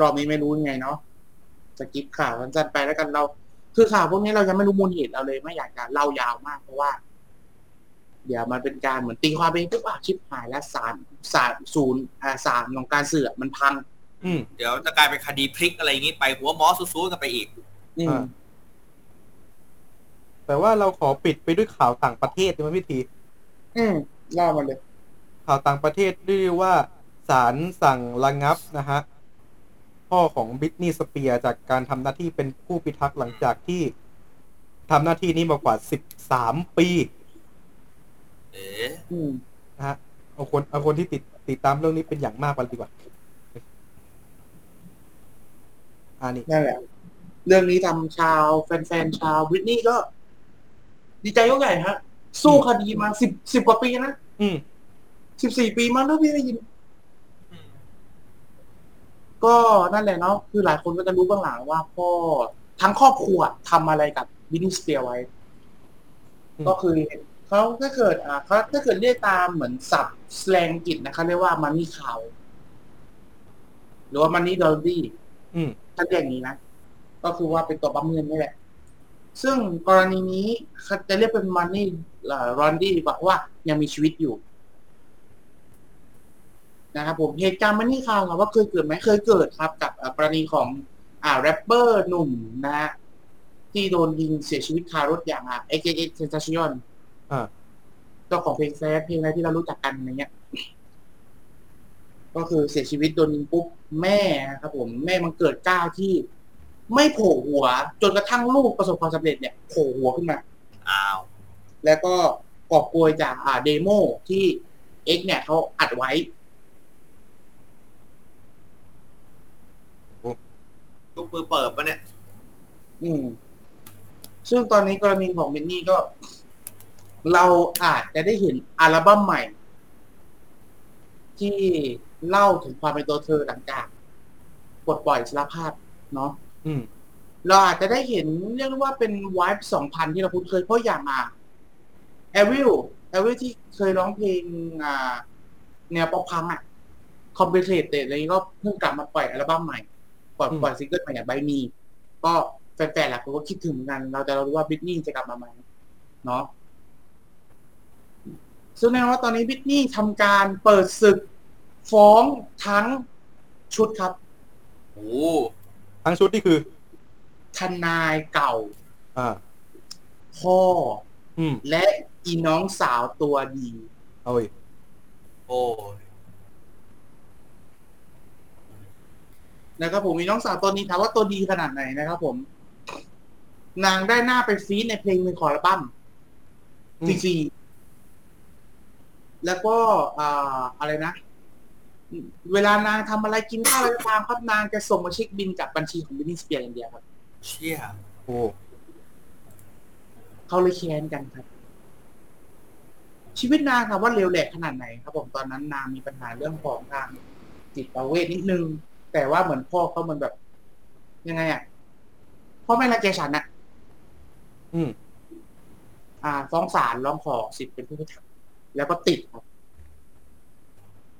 รอบนี้ไม่รู้ยังไงเนาะสกิปข่าวสั้นๆไปแล้วกันเรา คือข่าวพวกนี้เรายังไม่รู้มูลเหตุเราเลย ไม่อยากจะเล่ายาวมากเพราะว่า เดี๋ยวมันเป็นการเหมือนตีความเองปุ๊บอะชิปหายแล้วสารสารศูนย์อ่าสารของการเสื่อมมันพัง อืมเดี๋ยวจะกลายเป็นคดีพลิกอะไรอย่างงี้ไปหัวหมอซูๆกันไปอีก อืมอ่าแต่ว่าเราขอปิดไปด้วยข่าวต่างประเทศดีไหมพี่ทีอืมเล่ามาเลย ข่าวต่างประเทศเรียกว่าศาลสั่งระงับนะฮะ พ่อของบิทนีย์สเปียร์จากการทำหน้าที่เป็นผู้พิทักษ์หลังจากที่ทำหน้าที่นี้มากว่า 13 ปี เอ๋อืมนะฮะเอาคนเอาคนที่ติดติดตามเรื่องนี้เป็นอย่างมากไปดีกว่าอ่านี่นั่นแหละ เรื่องนี้ทำชาวแฟนๆชาววิทนี่ก็ ดีใจก็ใหญ่ฮะ สู้คดีมาสิบสิบกว่าปีนะอืมสิบสี่ปีมั้งถ้าพี่ได้ยิน ก็นั่นแหละเนาะคือหลายคนก็จะรู้เบื้องหลังว่าพ่อทั้งครอบครัวทำอะไรกับวินนี่สเปียร์ไว้อืมก็คือเขาถ้าเกิดอ่าเขาถ้าเกิดเรียกตามเหมือนศัพท์สแลงอังกิจนะคะเรียกว่ามันนี่ข่าวหรือว่ามันนี่ดอลดี้อืมถ้าเรียกอย่างนี้นะก็คือว่าเป็นตัวปั๊มเงินนี่แหละ ซึ่งกรณีนี้เขาจะเรียกเป็นมันนี่รอนดี้ดีกว่าเพราะว่ายังมีชีวิตอยู่ นะครับผมเหตุการณ์มันนี่ข่าวครับว่าเคยเกิดไหมเคยเกิดครับ กับอ่ากรณีของอ่าแรปเปอร์หนุ่มนะฮะที่โดนยิงเสียชีวิตคารถอย่างอะ AKA Sensation อ่าเจ้าของเพลงแซดเพลงอะไรที่เรารู้จักกันอะไรเงี้ย ก็คือเสียชีวิตโดนยิงปุ๊บแม่ครับ ผม แม่มันเกิดกล้าวที่ ไม่โผล่หัว จนกระทั่งลูกประสบความสำเร็จเนี่ยโผล่หัวขึ้นมาอ้าวแล้วก็กอบโกยจากอ่าเดโมที่ X เนี่ยเขาอัดไว้ ลูกมือเปิดปะเนี่ย อืม ซึ่งตอนนี้กรณีของมินนี่ก็ เราอาจจะได้เห็นอัลบั้มใหม่ ที่เล่าถึงความเป็นตัวเธอหลังจากปลดปล่อยอิสรภาพเนาะอืม เราอาจจะได้เห็นเรียกได้ว่าเป็น Y สองพันที่เราคุ้นเคยเพราะอย่างอะแอวิลแอวิลที่เคยร้องเพลง อ่า แนว pop punk อะ Complicated อะไรนี้ก็เพิ่งกลับมาปล่อยอัลบั้มใหม่ ปล่อยอืมปล่อยซิงเกิลใหม่อย่าง Bite Me ก็แฟนๆหลายคนก็คิดถึงเหมือนกัน เราจะรู้ว่า Britney จะกลับมาไหมเนาะซึ่งแน่นอนว่าตอนนี้ Britney ทำการเปิดศึกฟ้องทั้งชุดครับโอ้ทั้งชุดนี่คือทนายเก่าอ่าพ่ออืมและอีน้องสาวตัวดีเอาเว้ยโอ้ย นะครับผมมีน้องสาวตัวนี้ถามว่าตัวดีขนาดไหนนะครับผม นางได้หน้าไปฟีดในเพลงหนึ่งของอัลบั้มอืฟมรีๆแล้วก็อ่าอะไรนะ เวลานางทำอะไรกินข้าวอะไรก็ตามครับนางจะส่งมาเช็คบินจากบัญชีของบินนี่สเปียร์อย่างเดียวครับ เชี่ยโอ้เขาเลยแค้นกันครับ ชีวิตนางถามว่าเลวแหลกขนาดไหนครับผมตอนนั้นนางมีปัญหาเรื่องของทางจิตเวทนิดนึง แต่ว่าเหมือนพ่อเขาเหมือนแบบ ยังไงอะพ่อไม่รังแกฉันอะอืม อ่า ฟ้องศาลร้องขอสิทธิ์เป็นผู้พิทักษ์แล้วก็ติดครับ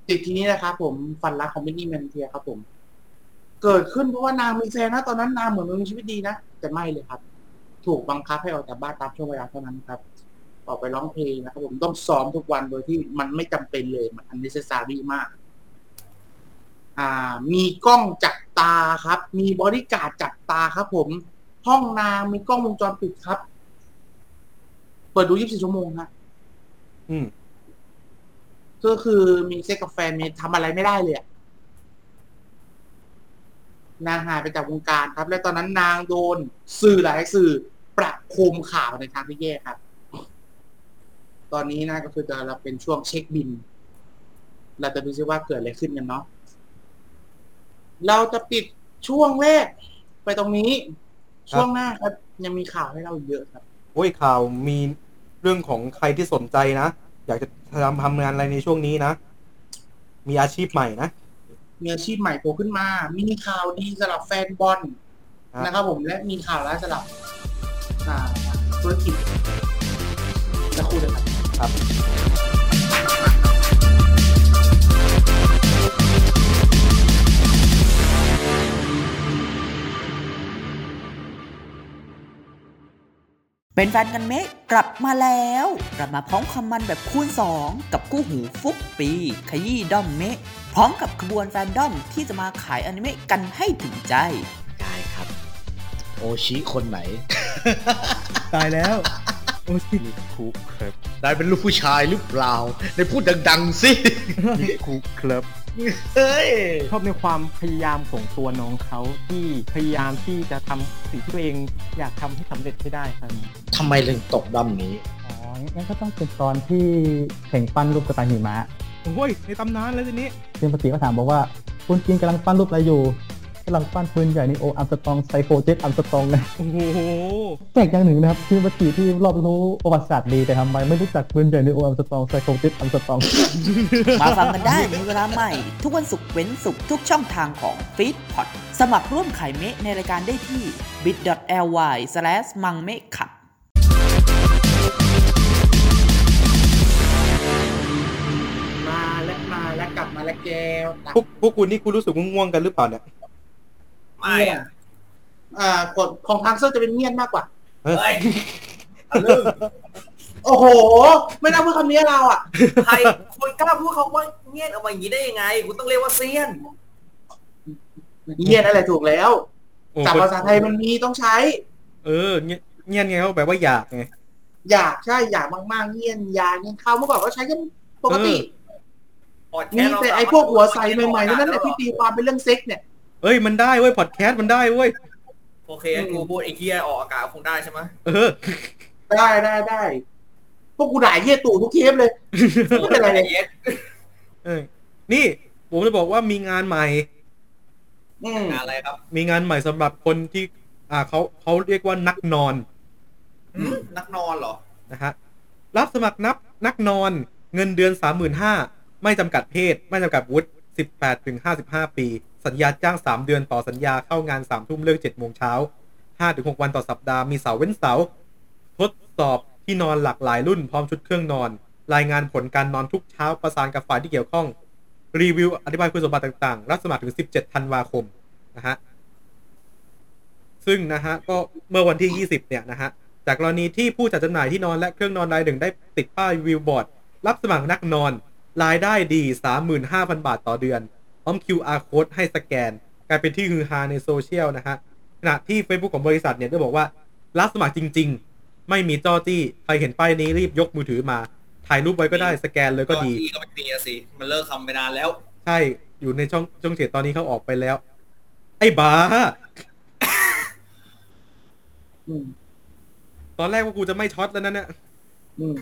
ติดทีนี้นะครับผมฟันรักของมินนี่แมนเทียครับผม เกิดขึ้นเพราะว่านางมีแฟนนะตอนนั้นนางเหมือนมีชีวิตดีนะแต่ไม่เลยครับ ถูกบังคับให้ออกจากบ้านตามช่วงเวลาเท่านั้นครับ ออกไปร้องเพลงนะครับผมต้องซ้อมทุกวันโดยที่มันไม่จำเป็นเลยมันอัน e เซ s ารีมาก อ่ามีกล้องจับตาครับ มีบริการดจับตาครับ ผม ห้องนางมีกล้องวงจรปิดครับ เปิดดู 24 ชั่วโมงฮะอืม ก็คือมีเซ็กกับแฟนมีทำอะไรไม่ได้เลยอะนางหายไปจากวงการครับ และตอนนั้นนางโดน สื่อหลายสื่อ ประโคมข่าวในทางที่แย่ครับ ตอนนี้นะก็คือจะเราเป็นช่วงเช็คบิน เราจะดูซิว่าเกิดอะไรขึ้นกันเนาะ เราจะปิดช่วงแรกไปตรงนี้ช่วงหน้าครับ ยังมีข่าวให้เราอีกเยอะครับ โอ้ยข่าวมีเรื่องของใครที่สนใจนะ อยากจะทำทำงานอะไรในช่วงนี้นะ มีอาชีพใหม่นะ มีอาชีพใหม่โผล่ขึ้นมา มีข่าวดีสำหรับแฟนบอลครับ นะครับ ผมและมีข่าวร้ายสำหรับอ่าธุรกิจจะคุยกันครับ ครับ เป็นแฟนกันเมะกลับมาแล้วกลับมาพร้อมความมันแบบคูณ2 กับคู่หูฟุกปี ขยี้ด้อมเมะพร้อมกับขบวนแฟนด้อมที่จะมาขายอนิเมะกันให้ถึงใจ ได้ครับ โอชิคนไหน ตายแล้ว โอ้ชิคุครับได้เป็นลูกผู้ชายหรือเปล่าได้พูดดัง ๆ สิคุกครับ เฮ้ย ชอบในความพยายามของตัวน้องเขาที่พยายามที่จะทำสิ่งที่ตัวเองอยากทำให้สำเร็จให้ได้ครับทำไมถึงตกด้อมนี้ อ๋อ งั้นก็ต้องเป็นตอนที่แข่งปั้นรูปกระต่ายหิมะโอ้ยในตำนานแล้วทีนี้ ซึ่งปกติก็ถามบอกว่า คุณกินกำลังปั้นรูปอะไรอยู่ กำลังปั้นปืนใหญ่ Neo Armstrong Cyclone Jet Armstrong เลยโอ้โหแปลกอย่างหนึ่งนะครับคือปกติที่รอบรู้ประวัติศาสตร์ดีแต่ทำไมไม่รู้จักปืนใหญ่ Neo Armstrong Cyclone Jet Armstrong มาฟังกันได้ในเวลาใหม่ ทุกวันศุกร์เว้นศุกร์ทุกช่องทางของ f e e d p o t สมัครร่วมขายเมะในรายการได้ที่ bit.ly m a n g m e k a มาแล้วมาแล้วกลับมาแล้วแก้ว พวกพวกคุณนี่คุณรู้สึกง่วงๆกันหรือเปล่าเนี่ย ไม่อะอ่ากดของทางเซอร์จะเป็นเงียนมากกว่า เฮ้ยเอาเรื่องโอ้โห ไม่น่าพูดคำนี้เราอะ ใครคุณกล้าพูดเขาว่าเงียบออกมาอย่างนี้ได้ยังไงคุณต้องเรียกว่าเซียน เงียนอะไรถูกแล้วโอ้ศัพท์ภาษาไทยมันมีต้องใช้ เออเงี้ยเงี้ยไงเขาแปลว่าอยากไง อยากใช่อยากมากๆ เงียนยาเงียนเข้าเมื่อก่อนก็ใช้กันปกติมีแต่ไอ้พวกหัวใสใหม่ๆเท่านั้นแหละที่ตีความเป็นเรื่องเซ็กเนี่ย เอ้ยมันได้เว้ยพอดแคสต์มันได้เว้ยโอเคงั้นกูพูดไอ้เฮียออกอากาศคงได้ใช่ไหมเออได้ได้ได้พวกกูด่าเยี่ยตู่ทุกเทปเลยไม่เป็นไรเลยเย็ดเออนี่ผมจะบอกว่ามีงานใหม่ อืมงานอะไรครับ มีงานใหม่สำหรับคนที่ อ่าเขาเขาเรียกว่านักนอนหืมนักนอนเหรอนะฮะรับสมัครนับนักนอนเงินเดือนสามหมื่นห้าไม่จำกัดเพศ ไม่จำกัดวุฒิสิบแปดถึงห้าสิบห้าปี สัญญาจ้างสามเดือนต่อสัญญาเข้างานสามทุ่มเลิกเจ็ดโมงเช้าห้าถึงหกวันต่อสัปดาห์มีเสาเว้นเสาทดสอบที่นอนหลากหลายรุ่นพร้อมชุดเครื่องนอน รายงานผลการนอนทุกเช้าประสานกับฝ่ายที่เกี่ยวข้อง รีวิวอธิบายคุณสมบัติต่างๆ รับสมัครถึง 17ธันวาคมนะฮะซึ่งนะฮะก็เมื่อวันที่ 20 เนี่ยนะฮะจากกรณีที่ผู้จัดจำหน่ายที่นอนและเครื่องนอนรายหนึ่งได้ติดป้ายวิวบอร์ดรับสมัครนักนอนรายได้ดี 35,000 บาทต่อเดือน พร้อม QR code ให้สแกน กลายเป็นที่ฮือฮาในโซเชียลนะฮะขณะที่ Facebook ของบริษัทเนี่ยได้บอกว่า รับสมัครจริง ๆ ไม่มีจ้อจี้ใครเห็นป้ายนี้รีบยกมือถือมา ถ่ายรูปไว้ก็ได้สแกนเลยก็ดีก็ไม่มีอะสิมันเลิกทำไปนานแล้ว ใช่อยู่ในช่องช่องเจ็ดตอนนี้เขาออกไปแล้ว ไอ้บ้าอืมตอนแรกว่ากูจะไม่ช็อตแล้วนั่นเนี่ยอืม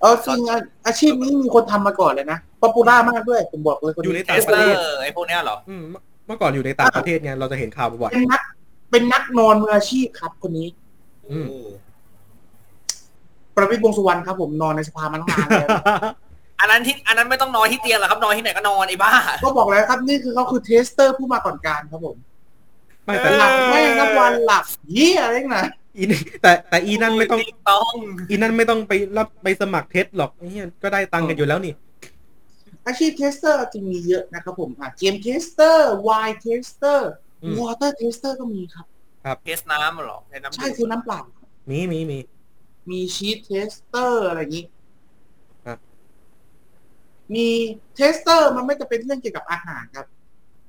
เออจริงๆอะอาชีพนี้มีคนทำมาก่อนเลยนะป๊อปปูล่ามากด้วยผมบอกเลยคนอยู่ในนี้เทต่างสประเลเทอศร์ไอ้พวกเนี้ยเหรออืมเมื่อเมื่อก่อนอยู่ในต่างประเทศไงเราจะเห็นข่าวบ่อยเป็นนัก เป็นนักนอนมืออาชีพครับคนนี้อืมประวิตรวงษ์สุวรรณครับ ผมนอนในสภามันทั้งงานเลยอันนั้นที่อันนั้นไม่ต้องนอนที่เตียงหรอกครับนอนที่ไหนก็นอนไอ้บ้า ก็บอกแล้วครับนี่คือเขาคือเทสเตอร์ผู้มาก่อนการครับผมไม่แต่หลับแม่งนับวันหลับเยี่ยอะไรนะ อีนแต่แต่อีนั่นไม่ต้องต้องอีนั่นไม่ต้องไปรับไปสมัคร test หรอกไอ้เหี้ยก็ได้ตังค์กันอยู่แล้วนี่ อาชีพ tester จริงมีเยอะนะครับผมอะ game tester wine tester อืม water tester ก็มีครับ test น้ำเหรอ test น้ำใช่คือน้ำเปล่ามีมีมี cheese tester อะไรอย่างนี้อะมี tester มันไม่จะเป็นเรื่องเกี่ยวกับอาหารครับ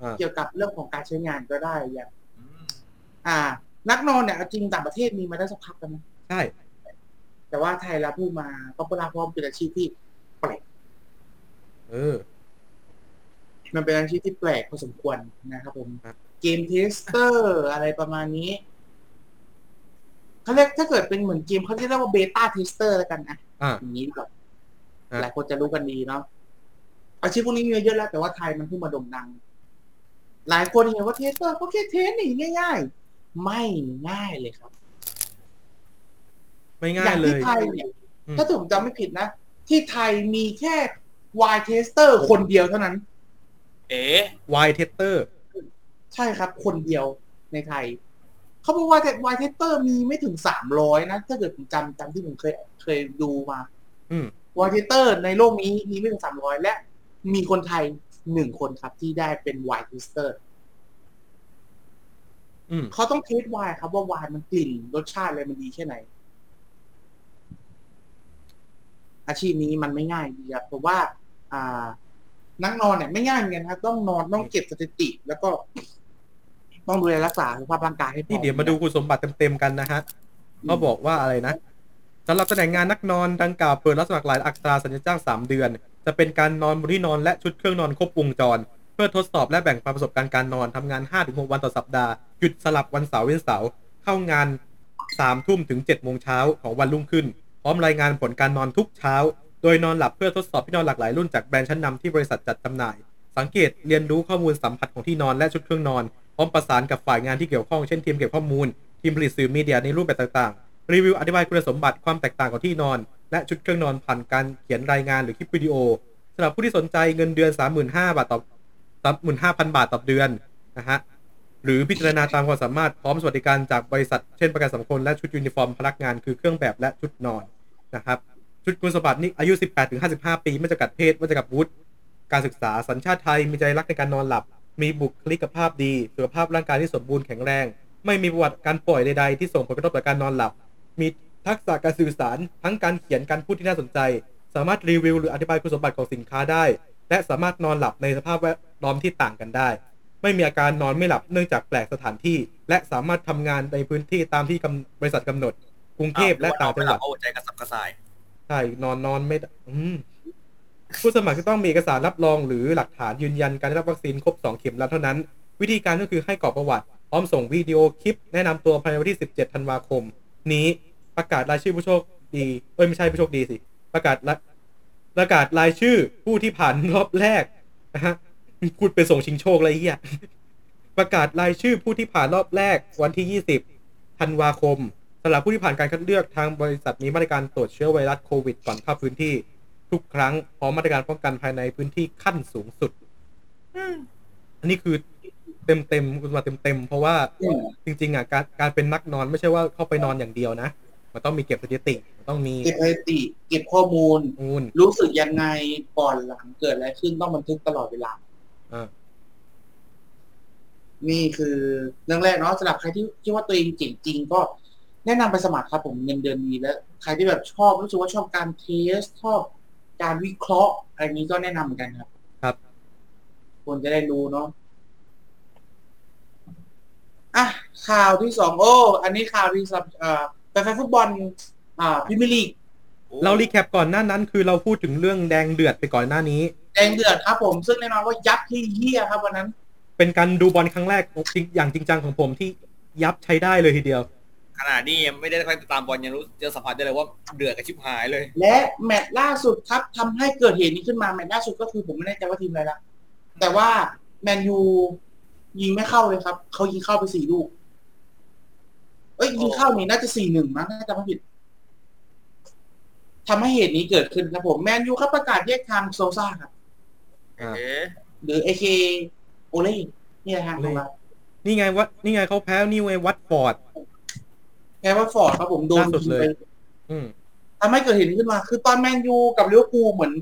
อ่าเกี่ยวกับเรื่องของการใช้งานก็ได้อย่างอืมอ่า นักนอนเนี่ยเอาจริงต่างประเทศมีมาได้สักพักแล้วนะใช่แต่ว่าไทยเราพูดมาก็ปลาพร้อมเป็นอาชีพที่แปลกเออ มันเป็นอาชีพที่แปลกพอสมควรนะครับผมครับ game tester อะไรประมาณนี้เขาเรียกถ้าเกิดเป็นเหมือนเกมเขาเรียกว่า beta tester แล้วกันนะอ่าอย่างนี้ดีกว่อนอะหลายคนจะรู้กันดีเนาะอาชีพพวกนี้มีเยอะแล้วแต่ว่าไทยมันเพิ่งมาโด่งดัง หลายคนเห็นว่า tester ก็แค่ test นี่ง่ายๆ ไม่ง่ายเลยครับ ไม่ง่ายเลยอย่างเลที่ไทยเนี่ยอืม ถ้าผมจำไม่ผิดนะ ที่ไทยมีแค่ wine tester คนเดียวเท่านั้น เอ๋ wine tester ใช่ครับ คนเดียวในไทย เขาบอกว่า wine tester มีไม่ถึงสามร้อยนะ ถ้าเกิดผมจำจำที่ผมเคยเคยดูมาอืม wine tester ในโลกนี้มีไม่ถึงสามร้อยและมีคนไทยหนึ่งคนครับที่ได้เป็น wine tester อืม เขาต้อง test ไวน์ครับว่าไวน์มันกลิ่นรสชาติอะไรมันดีแค่ไหน อาชีพนี้มันไม่ง่ายดีครับผมว่า อ่า นักนอนเนี่ยไม่ง่ายเหมือนกันครับต้องนอนต้องเก็บสถิติ แล้วก็ ต้องดูแลรักษาสุขภาพร่างกายให้พอนี่เดี๋ยวมาดูคุณสมบัติเต็มๆกันนะฮะเขาบอกว่าอะไรนะสำหรับตำแหน่งงานนักนอนดังกล่าวเปิดรับสมัครหลายอัตราสัญญาจ้าง3เดือน จะเป็นการนอนบนที่นอนและชุดเครื่องนอนครบวงจรเพื่อทดสอบและแบ่งปันประสบการณ์การนอนทำงาน 5-6 วันต่อสัปดาห์ หยุดสลับวันเสาร์เว้นเสาร์เข้างาน3ทุ่มถึง7โมงเช้าของวันรุ่งขึ้น พร้อมรายงานผลการนอนทุกเช้า โดยนอนหลับเพื่อทดสอบที่นอนหลากหลายรุ่นจากแบรนด์ชั้นนำที่บริษัทจัดจำหน่าย สังเกตเรียนรู้ข้อมูลสัมผัสของที่นอนและชุดเครื่องนอน พร้อมประสานกับฝ่ายงานที่เกี่ยวข้องเช่นทีมเก็บข้อมูล ทีมผลิตสื่อ media ในรูปแบบต่างๆ รีวิวอธิบายคุณสมบัติความแตกต่างของที่นอน และชุดเครื่องนอนผ่านการเขียนรายงานหรือคลิปวิดีโอสำหรับผู้ที่สนใจเงินเดือน 35,000บาทต่อ 35,000บาทต่อเดือนนะฮะหรือพิจารณาตามความสามารถพร้อมสวัสดิการจากบริษัทเช่นประกันสังคมและชุดยูนิฟอร์มพนักงานคือเครื่องแบบและชุดนอนนะครับชุดคุณสมบัตินี่อายุ 18-55 ปีไม่จำกัดเพศไม่จำกัดวุฒิการศึกษาสัญชาติไทยมีใจรักในการนอนหลับ มีบุคลิกภาพดีสุขภาพร่างกายที่สมบูรณ์แข็งแรง ไม่มีประวัติการป่วยใดๆที่ส่งผลกระทบต่อการนอนหลับ มีทักษะการสื่อสาร ทั้งการเขียนการพูดที่น่าสนใจ สามารถรีวิวหรืออธิบายคุณสมบัติของสินค้าได้ และสามารถนอนหลับในสภาพแวด ล้อมที่ต่างกันได้ ไม่มีอาการนอนไม่หลับเนื่องจากแปลกสถานที่ และสามารถทำงานในพื้นที่ตามที่กำบริษัทกำหนด กรุงเทพและต่างจังหวัดเอาหัวใจกระสับกระส่ายใช่นอนนอนไม่ได้อืมผู้สมัครจะต้องมีเอกสารรับรองหรือหลักฐานยืนยันการได้รับวัคซีนครบ2เข็มแล้วเท่านั้น วิธีการก็คือให้กรอกประวัติพร้อมส่งวิดีโอคลิป แนะนำตัวภายในวันที่ 17 ธันวาคม นี้ประกาศรายชื่อผู้โชคดีเอ้ยไม่ใช่ผู้โชคดีสิ ประกาศละประกาศรายชื่อผู้ที่ผ่านรอบแรกนะฮะ พูดไปส่งชิงโชคอะไรเงี้ยประกาศรายชื่อผู้ที่ผ่านรอบแรกวันที่ 20 ธันวาคมสำหรับผู้ที่ผ่านการคัดเลือกทางบริษัทมีมาตรการตรวจเชื้อไวรัสโควิดก่อนเข้าพื้นที่ทุกครั้งพร้อมมาตรการป้องกันภายในพื้นที่ขั้นสูงสุดอันนี้คือเต็มเต็มๆคุณมาเต็มเต็มๆเพราะว่าอืมจริง ๆอะการการเป็นนักนอนไม่ใช่ว่าเข้าไปนอนอย่างเดียวนะมันต้องมีเก็บสถิติมันต้องมีเก็บสถิติ เก็บข้อมูลมูล รู้สึกยังไงก่อนหลังเกิดอะไรขึ้นต้องบันทึกตลอดเวลาอ่า นี่คือเรื่องแรกเนาะสำหรับใครที่คิดว่าตัวเองเก่งจริงก็แนะนำไปสมัครครับผมเงินเดือนดีแล้ว ใครที่แบบชอบรู้สึกว่าชอบการ test ชอบการวิเคราะห์อะไรนี้ก็แนะนำเหมือนกันครับ ครับคนจะได้รู้เนาะอะข่าวที่สองโอ้ อันนี้ข่าวที่สำหรับเอ่อแฟนๆฟุตบอลอ่าพรีเมียร์ลีกเรา recap ก่อนหน้านั้น คือเราพูดถึงเรื่องแดงเดือดไปก่อนหน้านี้ แดงเดือดครับผมซึ่งแน่นอนว่ายับที่เฮียครับวันนั้น เป็นการดูบอลครั้งแรกจริงอย่างจริงจังของผมที่ยับใช้ได้เลยทีเดียวขนาดนี้ยังไม่ได้ค่อยติดตามบอลยังรู้จะสัมผัสได้เลยว่าเดือดกับชิบหายเลย และแมตช์ล่าสุดครับทำให้เกิดเหตุนี้ขึ้นมาแมตช์ล่าสุดก็คือผมไม่แน่ใจว่าทีมอะไรละแต่ว่าแมนยูยิงไม่เข้าเลยครับเขายิงเข้าไปสี่ลูกเอ้ยยิงเข้านี่น่าจะสี่หนึ่งมั้งน่าจะไม่ผิดทำให้เหตุนี้เกิดขึ้นครับผมแมนยูครับประกาศแยกทางโซลชาครับอ่า เอ๊ะหรือ a.k.a. โอเล่นี่แหละทางของเรานี่ไงวะนี่ไงเขาแพ้นี่ไงวัตฟอร์ดแพ้วัตฟอร์ดครับผมโดนล่าสุดเลยไปอืมทำให้เกิดเหตุนี้ขึ้นมา คือตอนแมนยูกับลิเวอร์พูลเหมือน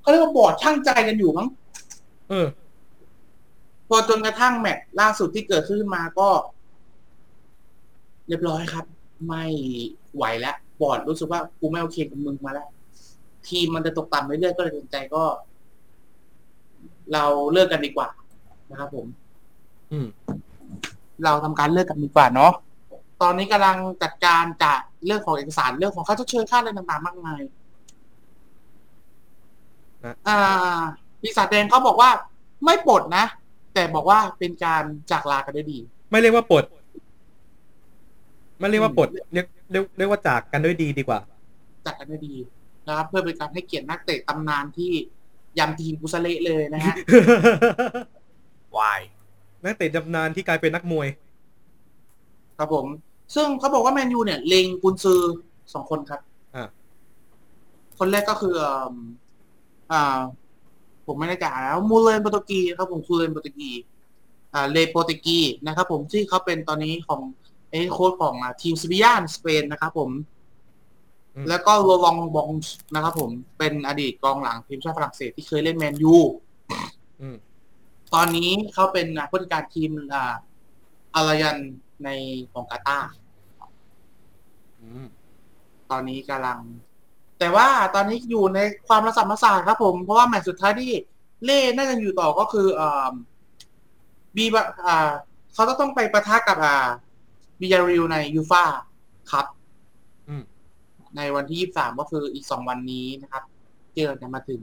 เขาเรียกว่าบอร์ดชั่งใจกันอยู่มั้งเออ พอจนกระทั่งแมตช์ล่าสุดที่เกิดขึ้นมาก็ เรียบร้อยครับ ไม่ไหวแล้วบอร์ดรู้สึกว่ากูไม่โอเคกับมึงมาแล้วทีมมันจะตกต่ำเรื่อยๆก็เลยตัดสินใจก็ เราเลิกกันดีกว่านะครับผม อืม เราทำการเลิกกันดีกว่าเนาะตอนนี้กำลังจัดการจากเรื่องของเอกสารเรื่องของค่าชดเชยค่าอะไรต่างๆ มากมายนะอ่าปีศาจแดงเขาบอกว่าไม่ปลดนะแต่บอกว่าเป็นการจากลากันได้ดี ไม่เรียกว่าปลดไม่เรียกว่าปลดเรียกเรียกเรียกว่าจากกันด้วยดีดีกว่า จากกันได้ดีนะครับเพื่อเป็นการให้เกียรตินักเตะตำนานที่ ยำทีมกุสเละเลยนะฮะวายนักเตะจำนานที่กลายเป็นนักมวย ครับผม ซึ่งเขาบอกว่าแมนยูเนี่ยเลงกุนซือสองคนครับอ่าคนแรกก็คือเอิ่มอ่าผมไม่แน่ใจแล้วมูเลนโปรตุกีครับผมคูเลนโปรตุกีอ่าเลโปรตุกีนะครับผมที่เขาเป็นตอนนี้ของไอ้โค้ชของอ่าทีมซิบิยานสเปนนะครับผมอืม แล้วก็โรลองบองส์นะครับผมเป็นอดีตกองหลังทีมชาติฝรั่งเศสที่เคยเล่นแมนยูอืมตอนนี้เขาเป็นอ่าผู้จัดการทีมอ่าอารยันในของกาตาร์อืมตอนนี้กำลัง แต่ว่าตอนนี้อยู่ในความระสับระสายครับผม เพราะว่าแมตช์สุดท้ายที่เล่น่าจะอยู่ต่อก็คืออ่าบีบอ่าเขาจะต้องไปประทะกับอ่าบียาริวในยูฟาครับอืม ในวันที่ยี่สามก็คืออีกสองวันนี้นะครับ เจอกันมาถึง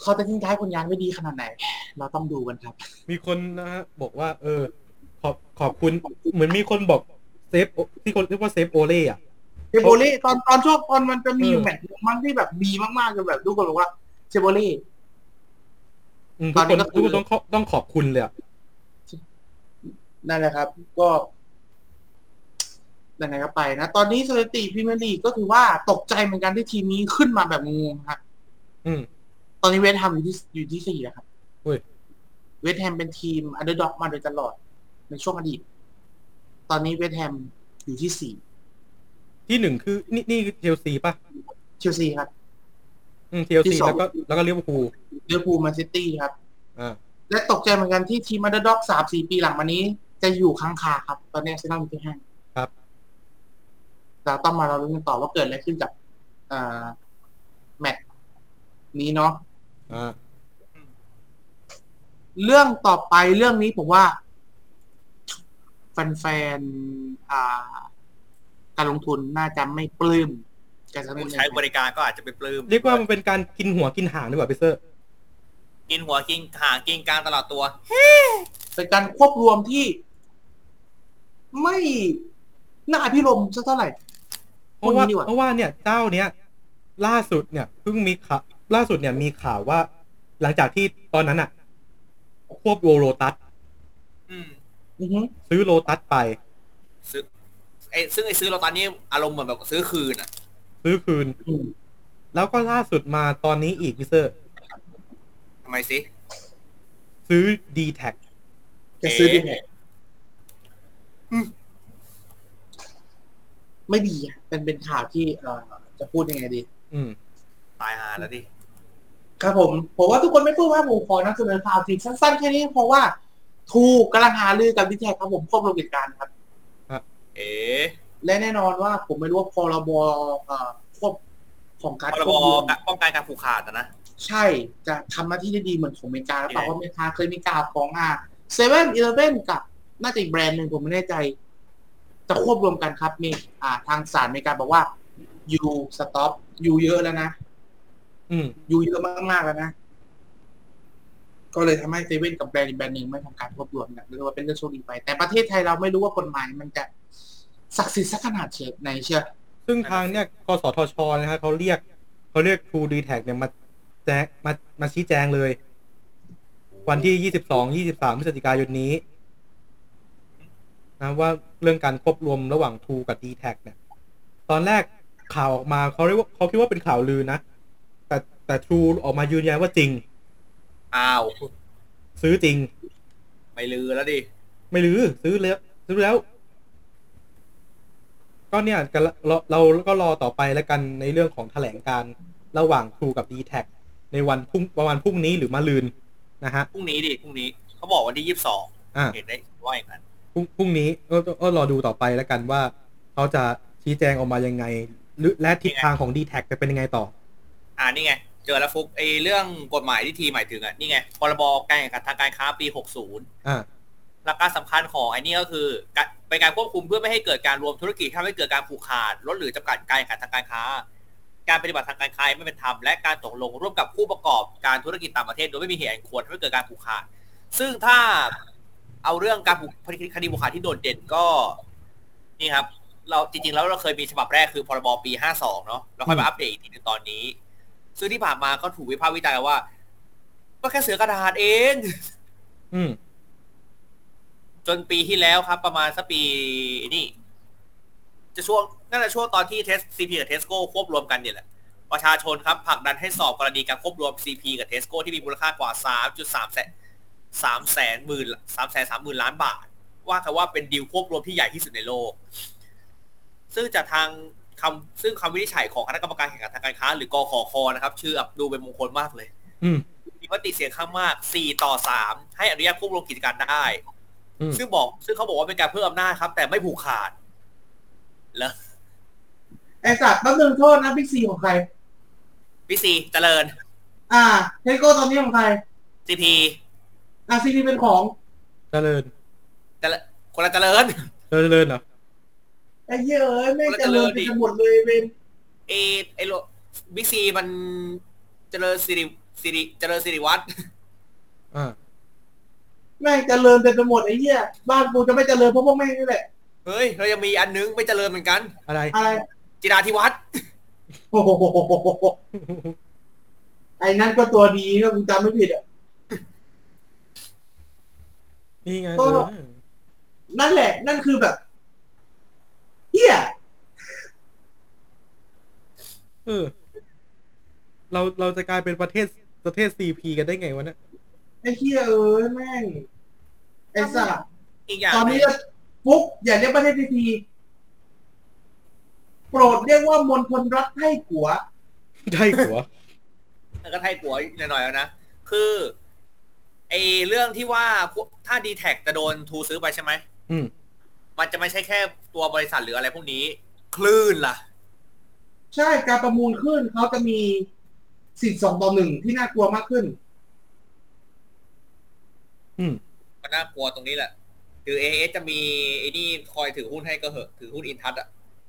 เขาจะทิ้งท้ายผลงานไว้ดีขนาดไหน เราต้องดูกันครับ มีคนนะฮะบอกว่า เออ ขอบขอบคุณ เหมือนมีคนบอก save โอที่คนเรียกว่า save โอเล่อะ save โอเล่ตอนตอนช่วงตอนมันจะมีอยู่เออแมตช์หนึ่งมั้งที่แบบดีมากๆจนแบบทุกคนบอกว่า save โอเล่อืมตอนนี้ทุกคนก็คือทุกคนต้องขอต้องขอบคุณเลยอะนั่นแหละครับ ก็ ยังไงก็ไปนะ ตอนนี้สถิติพรีเมียร์ลีกก็ถือว่าตกใจเหมือนกันที่ทีมนี้ขึ้นมาแบบงงๆครับ อืม ตอนนี้เวสต์แฮมอยู่ที่อยู่ที่สี่แล้วครับเฮ้ยเวสต์แฮมเป็นทีม underdog มาโดยตลอดในช่วงอดีต ตอนนี้เวสต์แฮมอยู่ที่สี่ที่หนึ่งคือ นี่นี่เชลซีป่ะ เชลซีครับ อืมเชลซีที่สองแล้วก็แล้วก็ลิเวอร์พูลลิเวอร์พูลแมนซิตี้ครับอ่าและตกใจเหมือนกันที่ทีม underdog สามสี่ปีหลังมานี้ จะอยู่ค้างคาครับ ตอนนี้อาร์เซนอลอยู่ที่ห้าครับ เราต้องมาเราลุ้นกันต่อว่าเกิดอะไรขึ้นกับอ่าแมตช์นี้เนาะอ่าเรื่องต่อไปเรื่องนี้ผมว่า แฟนๆอ่าการลงทุนน่าจะไม่ปลื้มการสนับสนุผู้นใช้บริการก็อาจจะไปปลื้มเรียกว่ามันเป็นการกินหัวกินหางดีกว่าพี่เซอร์กินหัวกินหางกินกลางตลอดตัวเป็นการควบรวมที่ ไม่น่าพิรมสักเท่าไหร่ เพราะว่าพูดงี้ดีกว่าเพราะว่าเนี่ยเจ้าเนี้ยล่าสุดเนี่ยเพิ่งมีข่าวล่าสุดเนี่ยมีข่าวว่า หลังจากที่ตอนนั้นอะควบโลตัสอืมอือฮึซื้อโลตัสไป ซื้อไอ้ซึ่งไอ้ซื้อเราตอนนี้อารมณ์เหมือนแบบซื้อคืนอะซื้อคืนอืมแล้วก็ล่าสุดมาตอนนี้อีกพี่เซอร์ทำไมสิซื้อดีแท็จะซื้อดีเอ๊ะ ไงไม่ดีอะเป็นเป็นข่าวที่เอ่อจะพูดยังไงดี อืม ตายหาแล้วดิ ครับผม ผมว่าทุกคนไม่พูดว่าผมขอนำเสนอข่าวทีสั้นๆแค่นี้เพราะว่าถูกกำลังหาลือกับดิแท็กครับผมควบรวมกิจการครับ เอ๋และแน่นอนว่าผมไม่รู้ว่าพรบเอ่อควบของการพรควบบรวมป้องกันการผูกขาดอะนะ ใช่จะทำหน้าที่ได้ดีเหมือนของอเมริกาหรือเปล่ายังไงเพราะอเมริกาเคยมีข่าวของอ่าเซเว่นอีเลฟเว่นกับน่าจะอีกแบรนด์หนึ่งผมไม่แน่ใจ จะควบรวมกันครับ มีอ่าทางศาลอเมริกาบอกว่า you stop you เยอะแล้วนะอืม you เยอะมากๆแล้วนะ ก็เลยทำให้เซเว่นกับแบรนด์อีกแบรนด์หนึ่งไม่ทำการควบรวมกันเรียกว่าเป็นเรื่องโชคดีไป แต่ประเทศไทยเราไม่รู้ว่ากฎหมายมันจะศักดิ์สิทธิ์สักขนาดเชฟในเชื่อซึ่งทางเนี่ยกสทชนะฮะเขาเรียกเขาเรียก True d t a c เนี่ยมาแจ้งมามาชี้แจงเลย วันที่22 23พฤศจิกายนนี้ นะว่าเรื่องการควบรวมระหว่าง True กับ d t a c เนี่ย ตอนแรกข่าวออกมาเขาเรียกว่าเขาคิดว่าเป็นข่าวลือนะ แต่แต่ True ออกมายืนยันว่าจริง อ้าว ซื้อจริง ไม่ลือแล้วดิ ไม่ลือ ซื้อแล้วซื้อแล้ว ก็เนี่ยกันละเราเราก็รอต่อไปแล้วกันในเรื่องของแถลงการระหว่าง True กับ d t แทในวันพรุ่งประมาณพรุ่งนี้หรือมะรืนนะฮะพรุ่งนี้ดิพรุ่งนี้เขาบอกวันที่ยี่สิบสองอ่าเห็นได้ว่าอย่างนั้น พรุ่งพรุ่งนี้ก็ก็ก็รอดูต่อไปแล้วกันว่าเขาจะชี้แจงออกมายังไงหรือและทิศทางของ d t แทจะเป็นยังไงต่อ อ่านี่ไง เจอแล้วฟุกไอ้เรื่องกฎหมายที่ทีหมายถึงอะนี่ไงพรบการแข่งขันทางการค้าปี 60อ่าหลักการสำคัญของไอ้นี่ก็คือการเป็นการควบคุมเพื่อไม่ให้เกิดการรวมธุรกิจที่ทำให้เกิดการผูกขาดลดหรือจำกัดการแข่งขันทางการค้า การปฏิบัติทางการค้าไม่เป็นธรรมและการตกลงร่วมกับผู้ประกอบการธุรกิจต่างประเทศโดยไม่มีเหตุอันควรทำให้เกิดการผูกขาด ซึ่งถ้า เอาเรื่องการผูกคดีผูกขาดที่โดดเด่นก็นี่ครับ เราจริงๆแล้วเราเคยมีฉบับแรกคือพรบปี52เนาะแล้วค่อยมาอัปเดตอีกทีหนึงตอนนี้ ซึ่งที่ผ่านมาก็ถูกวิพากษ์วิจารณ์ว่าก็แค่เสือกระดาษเอง อืมจนปีที่แล้วครับ ประมาณสักปีนี่ จะช่วงนั่นแหละช่วงตอนที่เทสซีพีกับเทสโก้ควบรวมกันเนี่ยแหละประชาชนครับผลักดันให้สอบกรณีการควบรวม CP กับเทสโก้ที่มีมูลค่ากว่า 3.3แสน 3แสนหมื่น3แสน3หมื่นล้านบาท ว่ากันว่าเป็นดีลควบรวมที่ใหญ่ที่สุดในโลก ซึ่งจากทางคำซึ่งคำวินิจฉัยของคณะกรรมการแข่งขันทางการค้า หรือกขคนะครับ ชื่อดูเป็นมงคลมากเลย อืมมีมติเสียงข้างมาก4ต่อ3ให้อนุญาตควบรวมกิจการได้อืมซึ่งบอก ซึ่งเขาบอกว่าเป็นการเพิ่มอำนาจครับ แต่ไม่ผูกขาดแล้วไอสัตว์แป๊บนึงโทษนะบิ๊กซีของใครพี่ซีเจริญ อ่าเทโก้ตอนนี้ของใครซีพี อ่าซีพีเป็นของเจริญเจริญคนละเจริญ เจริญเหรอไอ้เหี้ยเอ้ยไม่งคนละเจริญเจริญดิไปหมดเลยเวนเอไอโลบิ๊กซีมันเจริญสิริสิริเจริญสิริวัฒน์อ่าแม่งเจริญเต็มไปหมดไอ้เหี้ยบ้านกูจะไม่เจริญเพราะพวกแม่งนี่แหละ เฮ้ยเรายังมีอันนึงไม่เจริญเหมือนกัน อะไร อะไร จิราธิวัฒน์โอ้โหไอ้นั่นก็ตัวดีก็กูจำไม่ผิดอะ นี่ไงก็เออนั่นแหละ นั่นคือแบบเหี้ยเออ เราเราจะกลายเป็นประเทศประเทศซีพีกันได้ไงวะเนี่ยไอ้เหี้ยเอ้ยแม่งไอ้สัตว์อีกอย่างตอนหนี้นึ่งจะฟุกอย่าเรียกประเทศทีทีโปรดเรียกว่ามณฑลรัฐให้กัวได้หัวแล้วก็ไทยกัวหน่อยๆแล้วนะคือ ไอเรื่องที่ว่าพวกถ้าดีแท็จะโดนทูซื้อไปใช่ไหมอืมมันจะไม่ใช่แค่ตัวบริษัทหรืออะไรพวกนี้ คลื่นล่ะ ใช่การประมูลขึ้นเขาจะมีสิทธิ์สองต่อหนึ่งที่น่ากลัวมากขึ้น อืมก็น่ากลัวตรงนี้แหละคือเอเอจะมีไอ้นี่คอยถือหุ้นให้ก็เหอะถือหุ้นอินทัศอะ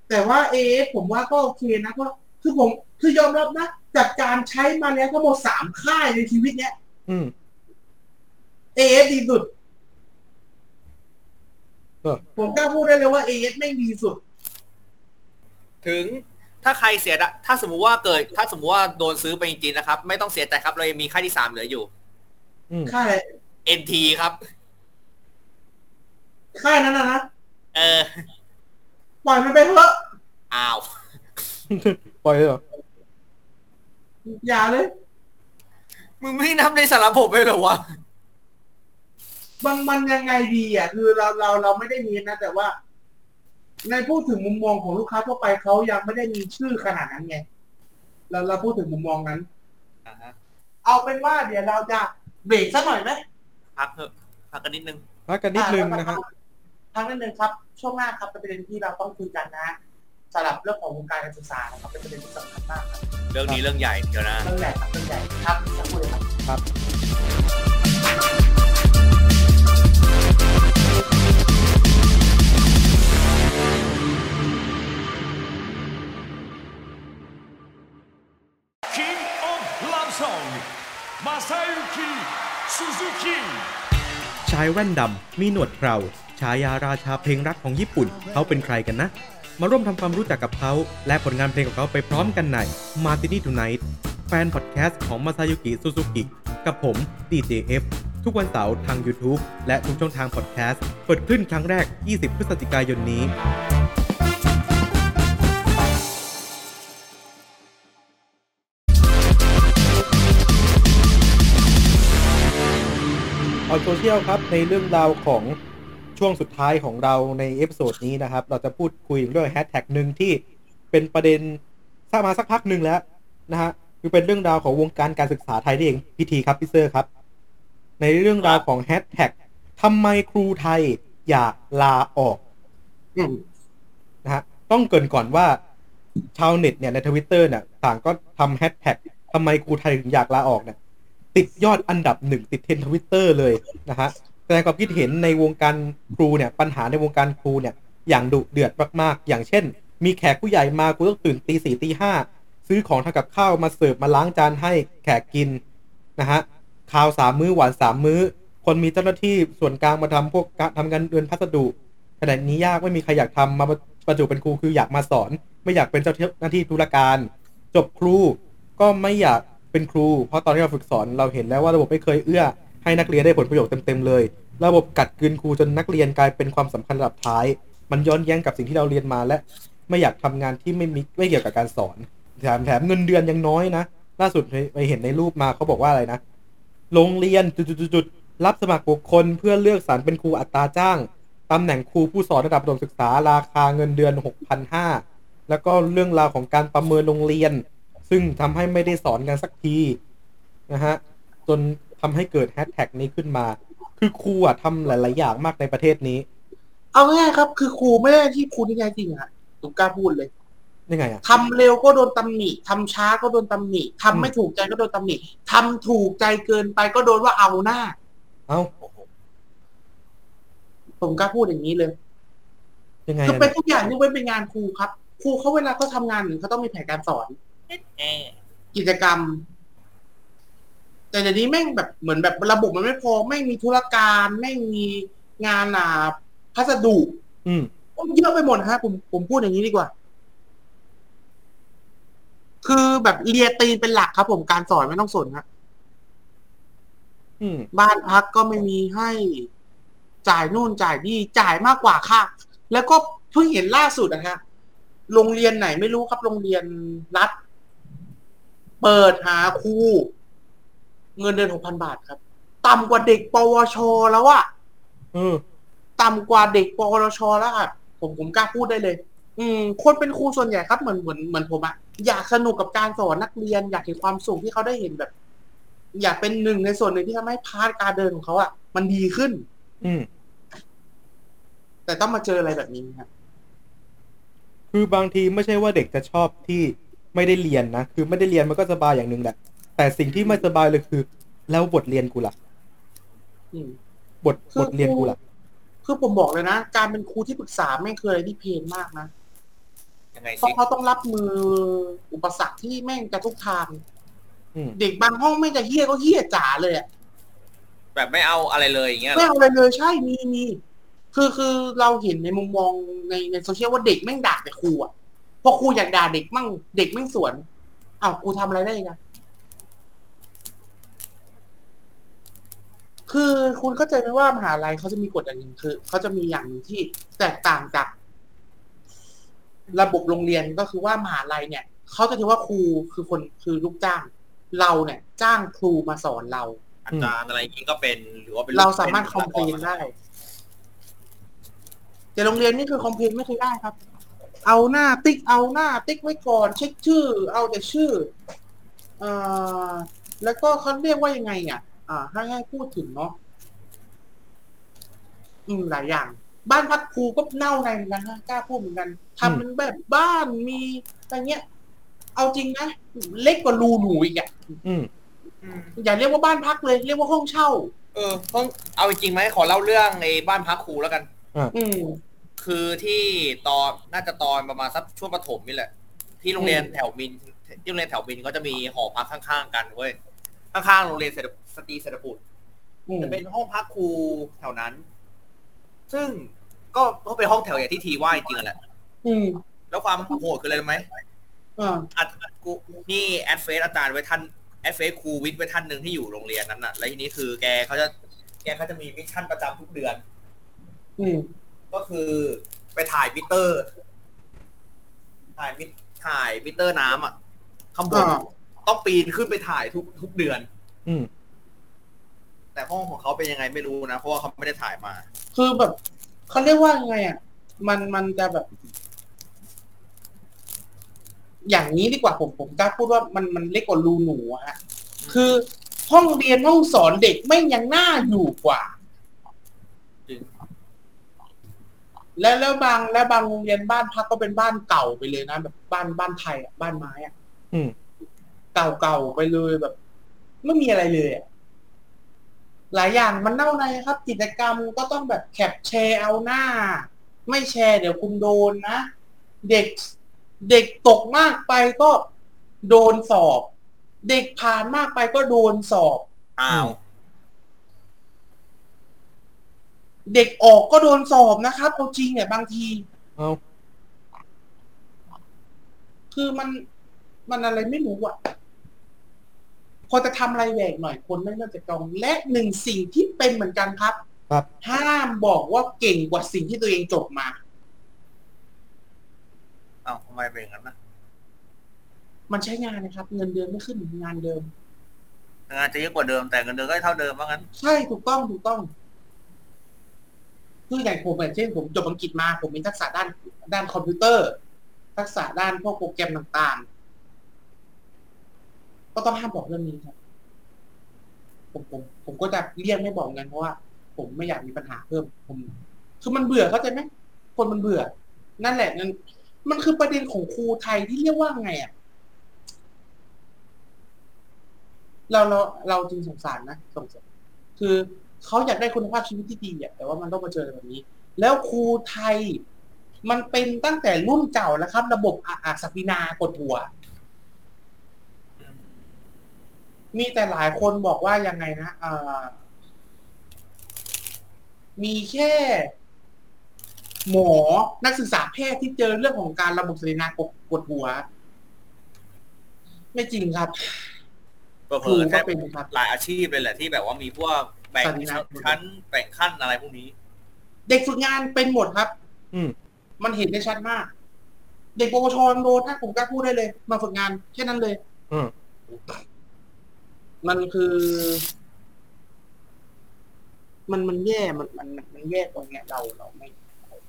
แต่ว่าเอผมว่าก็โอเคนะเพราะคือผมคือยอมรับนะจากการใช้มาแล้วทั้งหมดสามค่ายในชีวิตเนี้ย อืม เอดีสุดเออผมกล้าพูดได้เลยว่าเอไม่งดีสุด ถึงถ้าใครเสียดะถ้าสมมุติว่าเกิด ถ้าสมมุติว่าโดนซื้อไปจริงๆนะครับ ไม่ต้องเสียใจครับ เรายังมีค่ายที่สามเหลืออยู่อืมค่ายอะไร NT ครับ ค่ายนั้นนะนะเออ ปล่อยมันไปเถอะอ้าว ปล่อยเลยเหรออย่าเลย มึงไม่นับในสารผมเลยเหรอวะ มันมันยังไงดีอะคือเราเราเราไม่ได้มีนะแต่ว่า ในพูดถึงมุมมองของลูกค้าทั่วไปเขายังไม่ได้มีชื่อขนาดนั้นไงเราเราพูดถึงมุมมองนั้น อ่าฮะเอาเป็นว่าเดี๋ยวเราจะเบรกสักหน่อยไหมพักเถอะพักกันนิดนึง พักกันนิดนึงนะฮะทางนิดนึงครับ ช่วงหน้าครับเป็นประเด็นที่เราต้องคุยกันนะสำหรับเรื่องของวงการการศึกษานะครับเป็นประเด็นที่สำคัญมากครับเรื่องนี้เรื่องใหญ่เดี๋ยวนะเรื่องใหญ่ครับเรื่องใหญ่ครับจะพูดเลยครับครับ King of Love Song 正幸 Suzuki ชายแว่นดำ มีหนวดเคราฉายาราชาเพลงรักของญี่ปุ่น เขาเป็นใครกันนะ มาร่วมทำความรู้จักกับเขา และผลงานเพลงของเขาไปพร้อมกันใน Martini Tonight แฟนพอดแคสต์ของมาซายูกิซูซูกิกับผม DJF ทุกวันเสาร์ทาง YouTube และทุกช่องทางพอดแคสต์เปิดขึ้นครั้งแรก 20 พฤศจิกายนนี้ อ่อนโซเชียลครับในเรื่องราวของช่วงสุดท้ายของเราใน episode นี้นะครับ เราจะพูดคุยเรื่องแฮชแท็กหนึ่งที่เป็นประเด็นดราม่ามาสักพักหนึ่งแล้วนะฮะคือเป็นเรื่องราวของวงการการศึกษาไทยนี่เองพี่ทีครับพี่เซอร์ครับ ในเรื่องราวของแฮชแท็กทำไมครูไทยอยากลาออกอืมนะฮะต้องเกริ่นก่อนว่าชาวเน็ตเนี่ยในทวิตเตอร์เนี่ยต่างก็ทำแฮชแท็กทำไมครูไทยถึงอยากลาออกเนี่ยติดยอดอันดับหนึ่งติดเทรนทวิตเตอร์เลยนะฮะแสดงความคิดเห็นในวงการครูเนี่ย ปัญหาในวงการครูเนี่ย อย่างดุเดือดมากๆ อย่างเช่น มีแขกผู้ใหญ่มากูต้องตื่นตีสี่ตีห้าซื้อของทำกับข้าวมาเสิร์ฟมาล้างจานให้แขกกินนะฮะ ข้าวสามมื้อหวานสามมื้อ คนมีเจ้าหน้าที่ส่วนกลางมาทำพวกการทำงานเดือนพัสดุขนาดนี้ยากไม่มีใครอยากทำมาประจุเป็นครูคืออยากมาสอน ไม่อยากเป็นเจ้าหน้าที่ธุรการ จบครูก็ไม่อยากเป็นครู เพราะตอนที่เราฝึกสอนเราเห็นแล้วว่าระบบไม่เคยเอื้อ ให้นักเรียนได้ผลประโยชน์เต็มๆเลย ระบบกัดกลืนครูจนนักเรียนกลายเป็นความสำคัญระดับท้าย มันย้อนแย้งกับสิ่งที่เราเรียนมาและ ไม่อยากทำงานที่ไม่มีไม่เกี่ยวกับการสอนแถมแถมเงินเดือนยังน้อยนะล่าสุดไปเห็นในรูปมาเขาบอกว่าอะไรนะ โรงเรียนจุดๆๆรับสมัครบุคคลเพื่อเลือกสรรเป็นครูอัตราจ้างตำแหน่งครูผู้สอนระดับประถมศึกษาราคาเงินเดือน 6,500 แล้วก็เรื่องราวของการประเมินโรงเรียน ซึ่งทำให้ไม่ได้สอนกันสักทีนะฮะจนทำให้เกิดแฮชแท็กนี้ขึ้นมา คือครูอะทำหลาย ๆ อย่างมากในประเทศนี้ เอาง่ายครับ คือครูไม่ได้ที่ครูที่แท้จริงอะผมกล้าพูดเลย ยังไงอะทำเร็วก็โดนตำหนิทำช้าก็โดนตำหนิทำไม่ถูกใจก็โดนตำหนิทำถูกใจเกินไปก็โดนว่าเอาหน้า เอ้าผมกล้าพูดอย่างนี้เลยยังไงคืออะเป็นเนี่ยทุกอย่างยกเว้นเป็นงานครูครับ ครูเขาเวลาเขาทำงานหนึ่งเขาต้องมีแผนการสอนเออกิจกรรม แต่เดี๋ยวนี้แม่งแบบเหมือนแบบระบบมันไม่พอไม่มีธุรการไม่มีงานอ่าพัสดุ อืมเยอะไปหมดฮะ ผมผมพูดอย่างนี้ดีกว่า คือแบบเรียตีนเป็นหลักครับผมการสอนไม่ต้องสนฮะอืมบ้านพักก็ไม่มีให้จ่ายนู่นจ่ายนี่จ่ายมากกว่าค่ะ แล้วก็เพิ่งเห็นล่าสุดนะฮะโรงเรียนไหนไม่รู้ครับโรงเรียนรัฐ เปิดหาครูเงินเดือนหกพันบาทครับ ต่ำกว่าเด็ก ปวช แล้วอะเออต่ำกว่าเด็ก ปวช แล้วอะผมผมกล้าพูดได้เลย อืม คนเป็นครูส่วนใหญ่ครับเหมือนเหมือนเหมือนผมอะ อยากสนุกกับการสอนนักเรียน อยากเห็นความสุขที่เขาได้เห็นแบบ อยากเป็นหนึ่งในส่วนหนึ่งที่ทำให้พาร์ทการเดินของเขาอะมันดีขึ้น อืมแต่ต้องมาเจออะไรแบบนี้ครับคือบางทีไม่ใช่ว่าเด็กจะชอบที่ไม่ได้เรียนนะคือไม่ได้เรียนมันก็สบายอย่างหนึ่งแหละแต่สิ่งที่ไม่สบายเลยคือ แล้วบทเรียนกูล่ะอืมบทคือบทเรียนกูล่ะคือผมบอกเลยนะ การเป็นครูที่ปรึกษาไม่งเคยอะไรที่เพลนมากนะ ยังไงเพสิราะเขาต้องรับมืออุปสรรคที่แม่งกระทุกทาง อืม เด็กบางห้องไม่งจะเฮี้ยก็เฮี้ยจ๋าเลยอะแบบไม่เอาอะไรเลยอย่างเงี้ยเหรไม่อเอาอะไรเลยใช่มีมีคือคือเราเห็นในมุมมองในในโซเชียลว่าเด็กแม่งด่าแต่ครูอะพอครูอยากด่าเด็กมั่งเด็กแม่งสวนอ้าวกูทำอะไรได้อีกันคือคุณเข้าใจไหมว่ามหาลัยเขาจะมีกฎอย่างหนึ่งคือเขาจะมีอย่างหนึ่งที่แตกต่างจาก ระบบโรงเรียนก็คือว่ามหาลัยเนี่ยเขาจะถือว่าครูคือคนคือลูกจ้าง เราเนี่ย จ้างครูมาสอนเรา อาจารย์อะไรอย่างงี้ก็เป็นหรือว่าเป็นเราสามารถป็ค plain ได้แต่โรงเรียนนี่คือ complain ไม่เคยได้ครับ เอาหน้าติ๊กเอาหน้าติ๊กไว้ก่อนเช็คชื่อ เอาแต่ชื่อเอ่อแล้วก็เขาเรียกว่ายังไงอะ อ่าให้ให้พูดถึงเนาะอืมหลายอย่าง บ้านพักครูก็เน่าในเหมือนกันนะกล้าพูดเหมือนกันทำเป็นแบบบ้านมีอะไรเงี้ย เอาจริงนะเล็กกว่ารูหนูอีกอะอืมอืมอย่าเรียกว่าบ้านพักเลยเรียกว่าห้องเช่า เออห้องเอาจริงๆไหมขอเล่าเรื่องไอ้บ้านพักครูแล้วกันอืมคือที่ตอนน่าจะตอนประมาณสักช่วงประถมนี่แหละ ที่โรงเรียนอืมแถวมินที่โรงเรียนแถวมินก็จะมีหอพักข้างๆ กันเว้ยข้างๆโรงเรียนเศรษฐสตรีเศรษฐบุตรอืมจะเป็นห้องพักครูแถวนั้น ซึ่ง ก็ก็เป็นห้องแถวอย่างที่ทีว่าจริงๆอะแหละอืมแล้วความโหดคืออะไรรู้ไหมอ่าอัดกูนี่ add เฟซอาจารย์ไว้ท่าน add เฟซครูวิทย์ไว้ท่านหนึ่งที่อยู่โรงเรียนนั้นน่ะ แล้วทีนี้คือแกเขาจะแกเขาจะมี mission ประจำทุกเดือน อืมก็คือไปถ่ายมิเตอร์ ถ่ายมิถ่ายมิเตอร์น้ำอะข้างบนอ่า ต้องปีนขึ้นไปถ่ายทุกทุกเดือน อืมแต่ห้องของเขาเป็นยังไงไม่รู้นะ เพราะว่าเขาไม่ได้ถ่ายมา คือแบบ เขาเรียกว่ายังไงอะ มันมันจะแบบ อย่างนี้ดีกว่าผมผมกล้าพูดว่ามันมันเล็กกว่ารูหนูอะฮะ คือห้องเรียนห้องสอนเด็กไม่งยังน่าอยู่กว่าจริงแล้วแล้วบางแล้วบางโรงเรียนบ้านพักก็เป็นบ้านเก่าไปเลยนะแบบบ้านบ้านไทยอะบ้านไม้อะอืมเก่าเก่าๆไปเลยแบบ ไม่มีอะไรเลยอะ หลายอย่างมันเน่าในครับ กิจกรรมก็ต้องแบบแคปแชร์เอาหน้า ไม่แชร์เดี๋ยวคุณโดนนะ เด็กเด็กตกมากไปก็โดนสอบ เด็กผ่านมากไปก็โดนสอบอ้าวเด็กออกก็โดนสอบนะครับเอาจริงเนี่ยบางทีเอาคือมันมันอะไรไม่รู้อะ พอจะทำอะไรแหวกหน่อยคนไม่น่าจะกองและหนึ่งสิ่งที่เป็นเหมือนกันครับ ครับ ห้ามบอกว่าเก่งกว่าสิ่งที่ตัวเองจบมาอ้าวทำไมเป็นอย่างนั้นนะมันใช้งานนะครับ เงินเดือนไม่ขึ้นงานเดิม งานจะเยอะกว่าเดิมแต่เงินเดือนก็เท่าเดิมว่างั้น ใช่ถูกต้องถูกต้องคืออย่างผมอย่างเช่นผมจบอังกฤษมา ผมมีทักษะด้านด้านคอมพิวเตอร์ ทักษะด้านพวกโปรแกรมต่างๆ ก็ต้องห้ามบอกเรื่องนี้ครับ ผมผม ผมก็จะเลี่ยงไม่บอกกันเพราะว่า ผมไม่อยากมีปัญหาเพิ่ม ผมคือมันเบื่อเข้าใจไหมคนมันเบื่อ นั่นแหละนั่นมันคือประเด็นของครูไทยที่เรียกว่าไงอะเราเราเราจึงสงสารนะสงสารคือเขาอยากได้คุณภาพชีวิตที่ดีอะแต่ว่ามันต้องมาเจอแบบนี้ แล้วครูไทย มันเป็นตั้งแต่รุ่นเก่าแล้วครับ ระบบอาอาศักดินากดหัว มีแต่หลายคนบอกว่ายังไงนะเอ่อมีแค่ หมอนักศึกษาแพทย์ที่เจอเรื่องของการระบบศักดินากดกดหัว ไม่จริงครับเผลครูอๆก็แค่เป็นครับหลายอาชีพเลยแหละที่แบบว่ามีพวกแบ่งสัญญาชั้นแบ่งขั้นอะไรพวกนี้ เด็กฝึกงานเป็นหมดครับ อืมมันเห็นได้ชัดมาก เด็กปวชโดนถ้าผมกล้าพูดได้เลย มาฝึกงานแค่นั้นเลย อื มันคือ มันมันแย่มันมันมันมันแย่ตรงเนี้ยเราเราไม่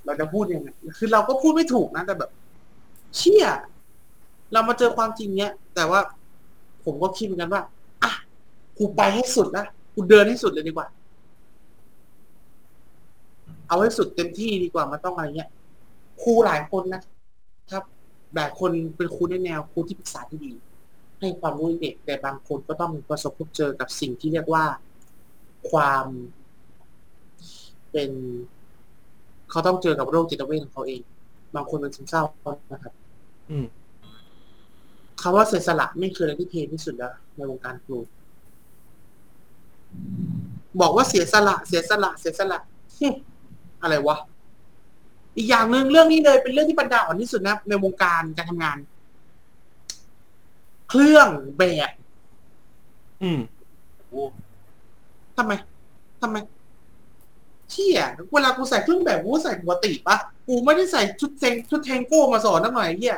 เราจะพูดยังไงคือเราก็พูดไม่ถูกนะแต่แบบ เชี่ยเรามาเจอความจริงเนี้ย แต่ว่าผมก็คิดเหมือนกันว่าอะกูไปให้สุดนะกูเดินให้สุดเลยดีกว่า เอาให้สุดเต็มที่ดีกว่ามันต้องอะไรเงี้ยครูหลายคนนะครับหลายคนเป็นครูในแนวครูที่ปรึกษาที่ดี ให้ความรู้เด็กแต่บางคนก็ต้องประสบพบเจอกับสิ่งที่เรียกว่าความเป็น เขาต้องเจอกับโรคจิตเวชของเขาเอง บางคนเป็นซึมเศร้านะครับอืมคำว่าเสียสละไม่คืออะไรที่เพลงที่สุดแล้วในวงการครูบอกว่าเสียสละ เสียสละ เสียสละฮึอะไรวะอีกอย่างหนึ่งเรื่องนี้เลยเป็นเรื่องที่บรรดาอ่อนที่สุดนะในวงการการทำงาน เครื่องแบบอืมทำไมทำไมเชี่ยเวลากูใส่เครื่องแบบกูก็ใส่ปกติปะกูไม่ได้ใส่ชุดเซงชุดแทงโก้มาสอนนักหน่อยไอ้เฮีย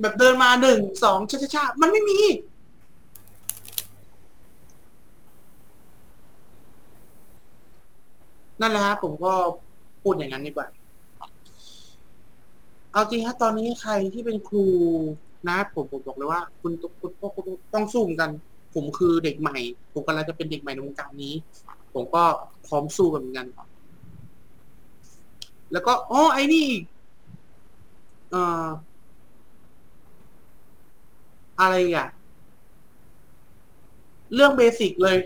แบบเดินมาหนึ่งสองช้าช้าๆมันไม่มี นั่นแหละครับผมก็พูดอย่างนั้นดีกว่า เอาจริงฮะตอนนี้ใครที่เป็นครู นะผมผมบอกเลยว่า คุณคุณคุณคุณต้องสู้เหมือนกัน ผมคือเด็กใหม่ ผมกำลังจะเป็นเด็กใหม่ในวงการนี้ ผมก็พร้อมสู้กันเหมือนกันแล้วก็อ๋อไอ้นี่อีกเอ่ออะไรอะ เรื่องเบสิกเลย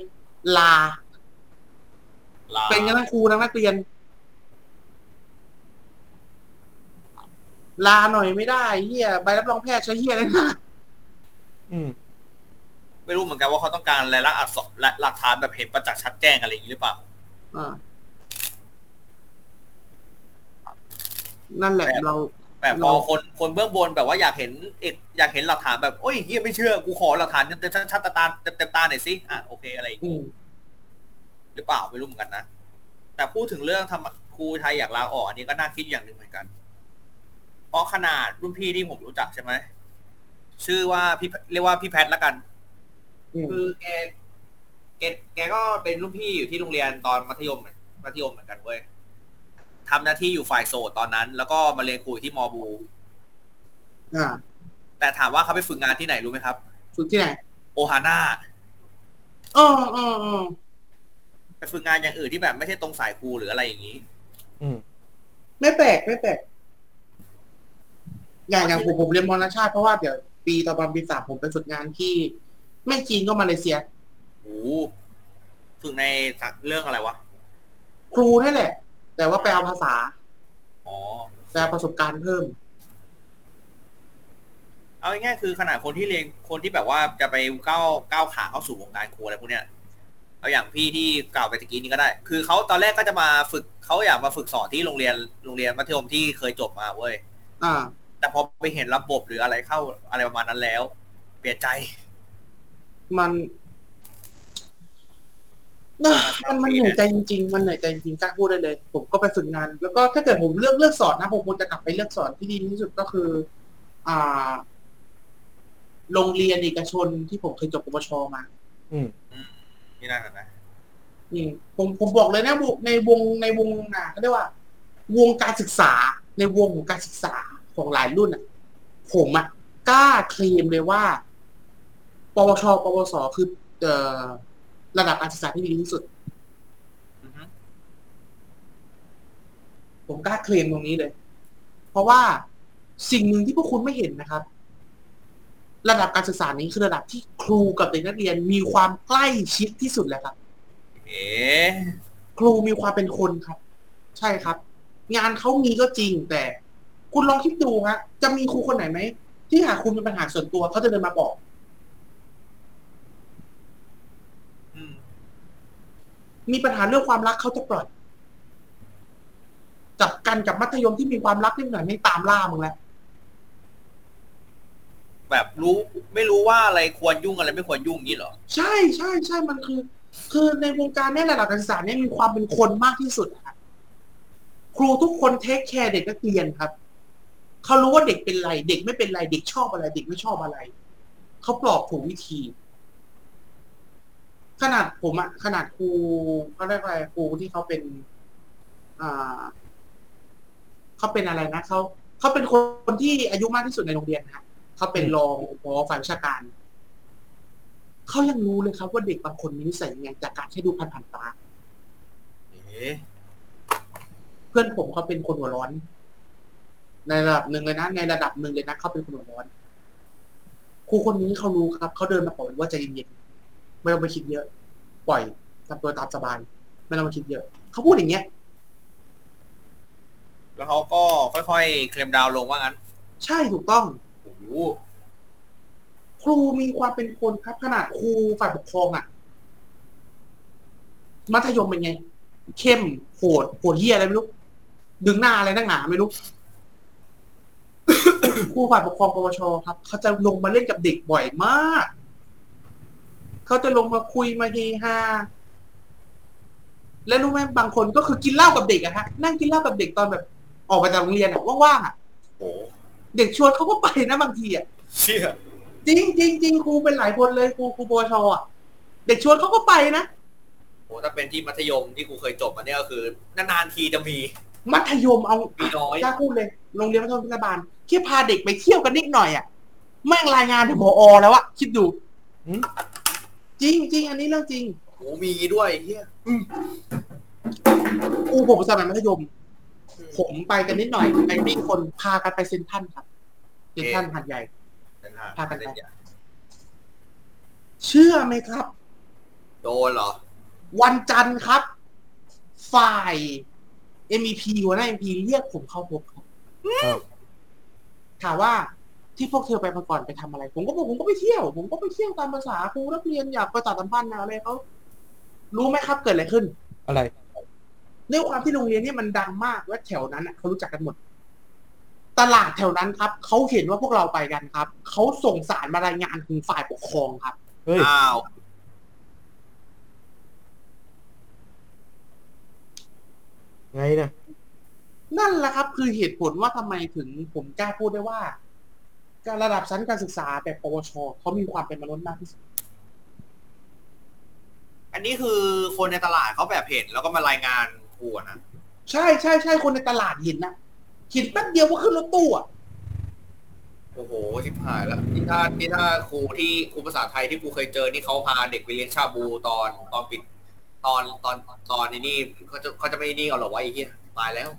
ลา ลา เป็นกันทั้งครูทั้งนักเรียน ลาหน่อยไม่ได้เฮียใบรับรองแพทย์ใช้เฮียอะไรนะอืม ไม่รู้เหมือนกันว่าเขาต้องการรายลักษณ์อักษรและหลักฐานแบบเห็นประจักษ์ชัดแจ้งอะไรอย่างนี้หรือเปล่า อ่า นั่นแหละแบบ เรา แบบพอคนคนเบื้องบนแบบว่าอยากเห็นเอกอยากเห็นหลักฐานแบบโอ้ยเฮียไม่เชื่อกูขอหลักฐานเต็มๆชัดๆตาเต็มเต็มๆตาหน่อยสิอะโอเคอะไรอย่างอืงี้มหรือเปล่าไม่รู้เหมือนกันนะแต่พูดถึงเรื่องทำครูไทยอยากลาออกอันนี้ก็น่าคิดอย่างหนึ่งเหมือนกัน เพราะขนาดรุ่นพี่ที่ผมรู้จักใช่ไหมชื่อว่าพี่เรียกว่าพี่แพทละกันอืมคือแกแกแกก็เป็นรุ่นพี่อยู่ที่โรงเรียนตอนมัธยมมัธยมเหมือนกันเว้ยทำหน้าที่อยู่ฝ่ายโสดตอนนั้น แล้วก็มาเรียนครูอยู่ที่มอบูอ่าแต่ถามว่าเขาไปฝึกงานที่ไหนรู้ไหมครับฝึกที่ไหนโอฮาน่าอ๋ออ๋ออ๋อไปฝึกงานอย่างอื่นที่แบบไม่ใช่ตรงสายครูหรืออะไรอย่างนี้ อืม ไม่แปลกไม่แปลก อย่างอย่างผมผมเรียนมอญชาติเพราะว่าเดี๋ยวปีต่อไปปีสามผมไปฝึกงานที่ ไม่จีนก็มาเลเซียโอ้โหฝึกในเรื่องอะไรวะ ครูนั่นแหละ แต่ว่าไปเอาภาษาอ๋อไปเอาประสบการณ์เพิ่ม เอาง่ายๆคือขนาดคนที่เรียนคนที่แบบว่าจะไปก้าวก้าวขาเข้าสู่วงการครูอะไรพวกเนี้ยเอาอย่างพี่ที่กล่าวไปตะกี้นี้ก็ได้ คือเขาตอนแรกก็จะมาฝึกเขาอยากมาฝึกสอนที่โรงเรียนโรงเรียนมัธยมที่เคยจบมาเว้ย อ่า แต่พอไปเห็นระบบหรืออะไรเข้าอะไรประมาณนั้นแล้ว เปลี่ยนใจ มันน่ะมันมันเหนื่อยใจจริงๆ มันเหนื่อยใจจริงๆกล้าพูดได้เลย ผมก็ไปฝึกงาน แล้วก็ถ้าเกิดผมเลือกเลือกสอนนะผมควรจะกลับไปเลือกสอนที่ดีที่สุดก็คือ อ่า โรงเรียนเอกชนที่ผมเคยจบปวชมา อืมนี่นั่นนะนะนี่ผมผมบอกเลยนะวงในวงในวงอะเขาเรียกว่า วงการศึกษาในวงของการศึกษา ของหลายรุ่นอะ ผมอะกล้าเคลมเลยว่า ปวช ปวส คือเอ่อระดับการศึกษาที่ดีที่สุดอือฮึผมกล้าเคลมตรงนี้เลย เพราะว่าสิ่งหนึ่งที่พวกคุณไม่เห็นนะครับ ระดับการศึกษานี้คือระดับที่ครูกับเด็กนักเรียนมีความใกล้ชิดที่สุดแล้วครับ เอ๊ะครูมีความเป็นคนครับ ใช่ครับ งานเขามีก็จริงแต่ คุณลองคิดดูฮะ จะมีครูคนไหนไหม ที่หากคุณมีปัญหาส่วนตัวเขาจะเดินมาบอกอืมมีปัญหาเรื่องความรักเขาจะปล่อยกับกันกับมัธยมที่มีความรักนิดหน่อยไม่ตามล่ามึงแล้วแบบรู้ไม่รู้ว่าอะไรควรยุ่งอะไรไม่ควรยุ่งงี้เหรอ ใช่ใช่ใช่มันคือ คือในวงการเนี้ระดับการศึกษาเนี่ยมีความเป็นคนมากที่สุดอะครับครูทุกคนเทคแคร์เด็กนักเรียนครับ เขารู้ว่าเด็กเป็นไร เด็กไม่เป็นไรเด็กชอบอะไร เด็กไม่ชอบอะไร เขาปลอบถูกวิธี ขนาดผมอะขนาดครูเขาเรียกว่าอะไรครูที่เขาเป็น อ่าเขาเป็นอะไรนะเขาเขาเป็นคนที่อายุมากที่สุดในโรงเรียนนะครับเขาเป็นรองผอฝ่ายวิชาการเขายังรู้เลยครับ ว่าเด็กบางคนมีนิสัยยังไงจากการแค่ดูผ่านๆตาเอ๊ะเพื่อนผมเขาเป็นคนหัวร้อน ในระดับหนึ่งเลยนะ ในระดับหนึ่งเลยนะเขาเป็นคนหัวร้อนครูคนนี้เขารู้ครับเขาเดินมาบอกว่าใจเย็นๆไม่ต้องไปคิดเยอะ ปล่อยทำตัวตามสบาย ไม่ต้องไปคิดเยอะเขาพูดอย่างเงี้ย แล้วเขาก็ค่อยๆ เคลมดาวน์ลงว่างั้นใช่ถูกต้อง โอ้โหครูมีความเป็นคนครับ ขนาดครูฝ่ายปกครองอะมัธยมเป็นไง เข้มโหดโหดเหี้ยอะไรไม่รู้ดึงหน้าอะไรนักหนาไม่รู้ ครูฝ่ายปกครองปวชครับ เขาจะลงมาเล่นกับเด็กบ่อยมาก เขาจะลงมาคุยมาเฮฮาและรู้ไหมบางคนก็คือกินเหล้ากับเด็กอะฮะนั่งกินเหล้ากับเด็กตอนแบบ ออกมาจากโรงเรียนอะว่างๆอะโอ้โหเด็กชวนเขาก็ไปนะบางทีอะเชี่ยจริงจริงจริงครูเป็นหลายคนเลยครูครูปวชอะเด็กชวนเขาก็ไปนะโหถ้าเป็นที่มัธยมที่กูเคยจบมาเนี่ยก็คือนานๆทีจะมี มัธยมเอามีน้อยกล้าพูดเลยโรงเรียนมัธยมพิบาลแค่พาเด็กไปเที่ยวกันนิดหน่อยอะแม่งรายงานถึงพอแล้วอะคิดดูอืมจริงจริงอันนี้เรื่องจริงโหมีด้วยเฮียครูผมสมัยมัธยม ผมไปกันนิดหน่อยไปมีคนพากันไปเซ็นทรัลครับเซ็นทรัลหัดใหญ่เป็นหาพากันไปเล่นยาเชื่อไหมครับ โดนเหรอ วันจันทร์ครับ ฝ่าย MEP หัวหน้า MP เรียกผมเข้าพบครับอ้าวถามว่าที่พวกเธอไปมาก่อนไปทำอะไร ผมก็บอกผมก็ไปเที่ยว ผมก็ไปเที่ยวตามภาษาครูนักเรียนอยากประชาสัมพันธ์นะอะไรเขารู้ไหมครับเกิดอะไรขึ้น อะไรด้วยความที่โรงเรียนเนี่ยมันดังมากและแถวนั้นน่ะเขารู้จักกันหมด ตลาดแถวนั้นครับเขาเห็นว่าพวกเราไปกันครับเขาส่งสารมารายงานถึงฝ่ายปกครองครับเฮ้ยอ้าว ไงนะนั่นแหละครับ คือเหตุผลว่าทำไมถึงผมกล้าพูดได้ว่า การระดับชั้นการศึกษาแบบปวชเขามีความเป็นมนุษย์มากที่สุดอันนี้คือคนในตลาดเขาแบบเห็นแล้วก็มารายงานครูอะนะใช่ใช่ใช่คนในตลาดเห็นนะเห็นแป๊บเดียวก็ขึ้นรถตู้อะโอ้โหชิบหายแล้วนี่ถ้านี่ถ้าครูที่ครูภาษาไทยที่กูเคยเจอนี่เขาพาเด็กไปเรียนชาบูตอนตอนปิด ตอนตอนตอนนี้นี่เขาจะเขาจะไม่นี่เอาเหรอวะไอ้เหี้ยตายแล้ว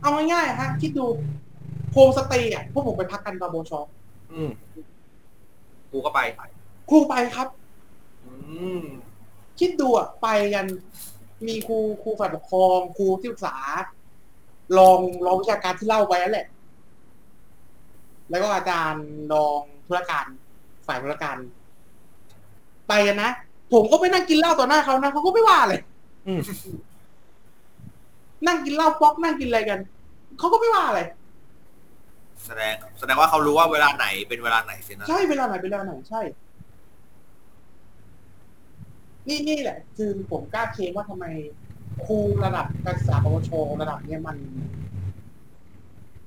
เอาง่ายๆฮะคิดดูโฮมสเตย์อะพวกผมไปพักกันตอนโบชออืมกูก็ไปครูไปครับ อืมคิดดูอะไปกัน มีครูครูฝ่ายปกครองครูที่ปรึกษา รองรองวิชาการที่เล่าไปนั่นแหละ แล้วก็อาจารย์รองธุรการฝ่ายธุรการ ไปกันนะ ผมก็ไปนั่งกินเหล้าต่อหน้าเขานะเขาก็ไม่ว่าเลยอืมนั่งกินเหล้าป๊อกนั่งกินอะไรกันเขาก็ไม่ว่าอะไรแสดง แสดงว่าเขารู้ว่าเวลาไหนเป็นเวลาไหนสินะใช่เวลาไหนเวลาไหนใช่ นี่นี่แหละ คือผมกล้าเคลมว่าทำไมครูระดับการศึกษาปวชระดับเนี้ยมัน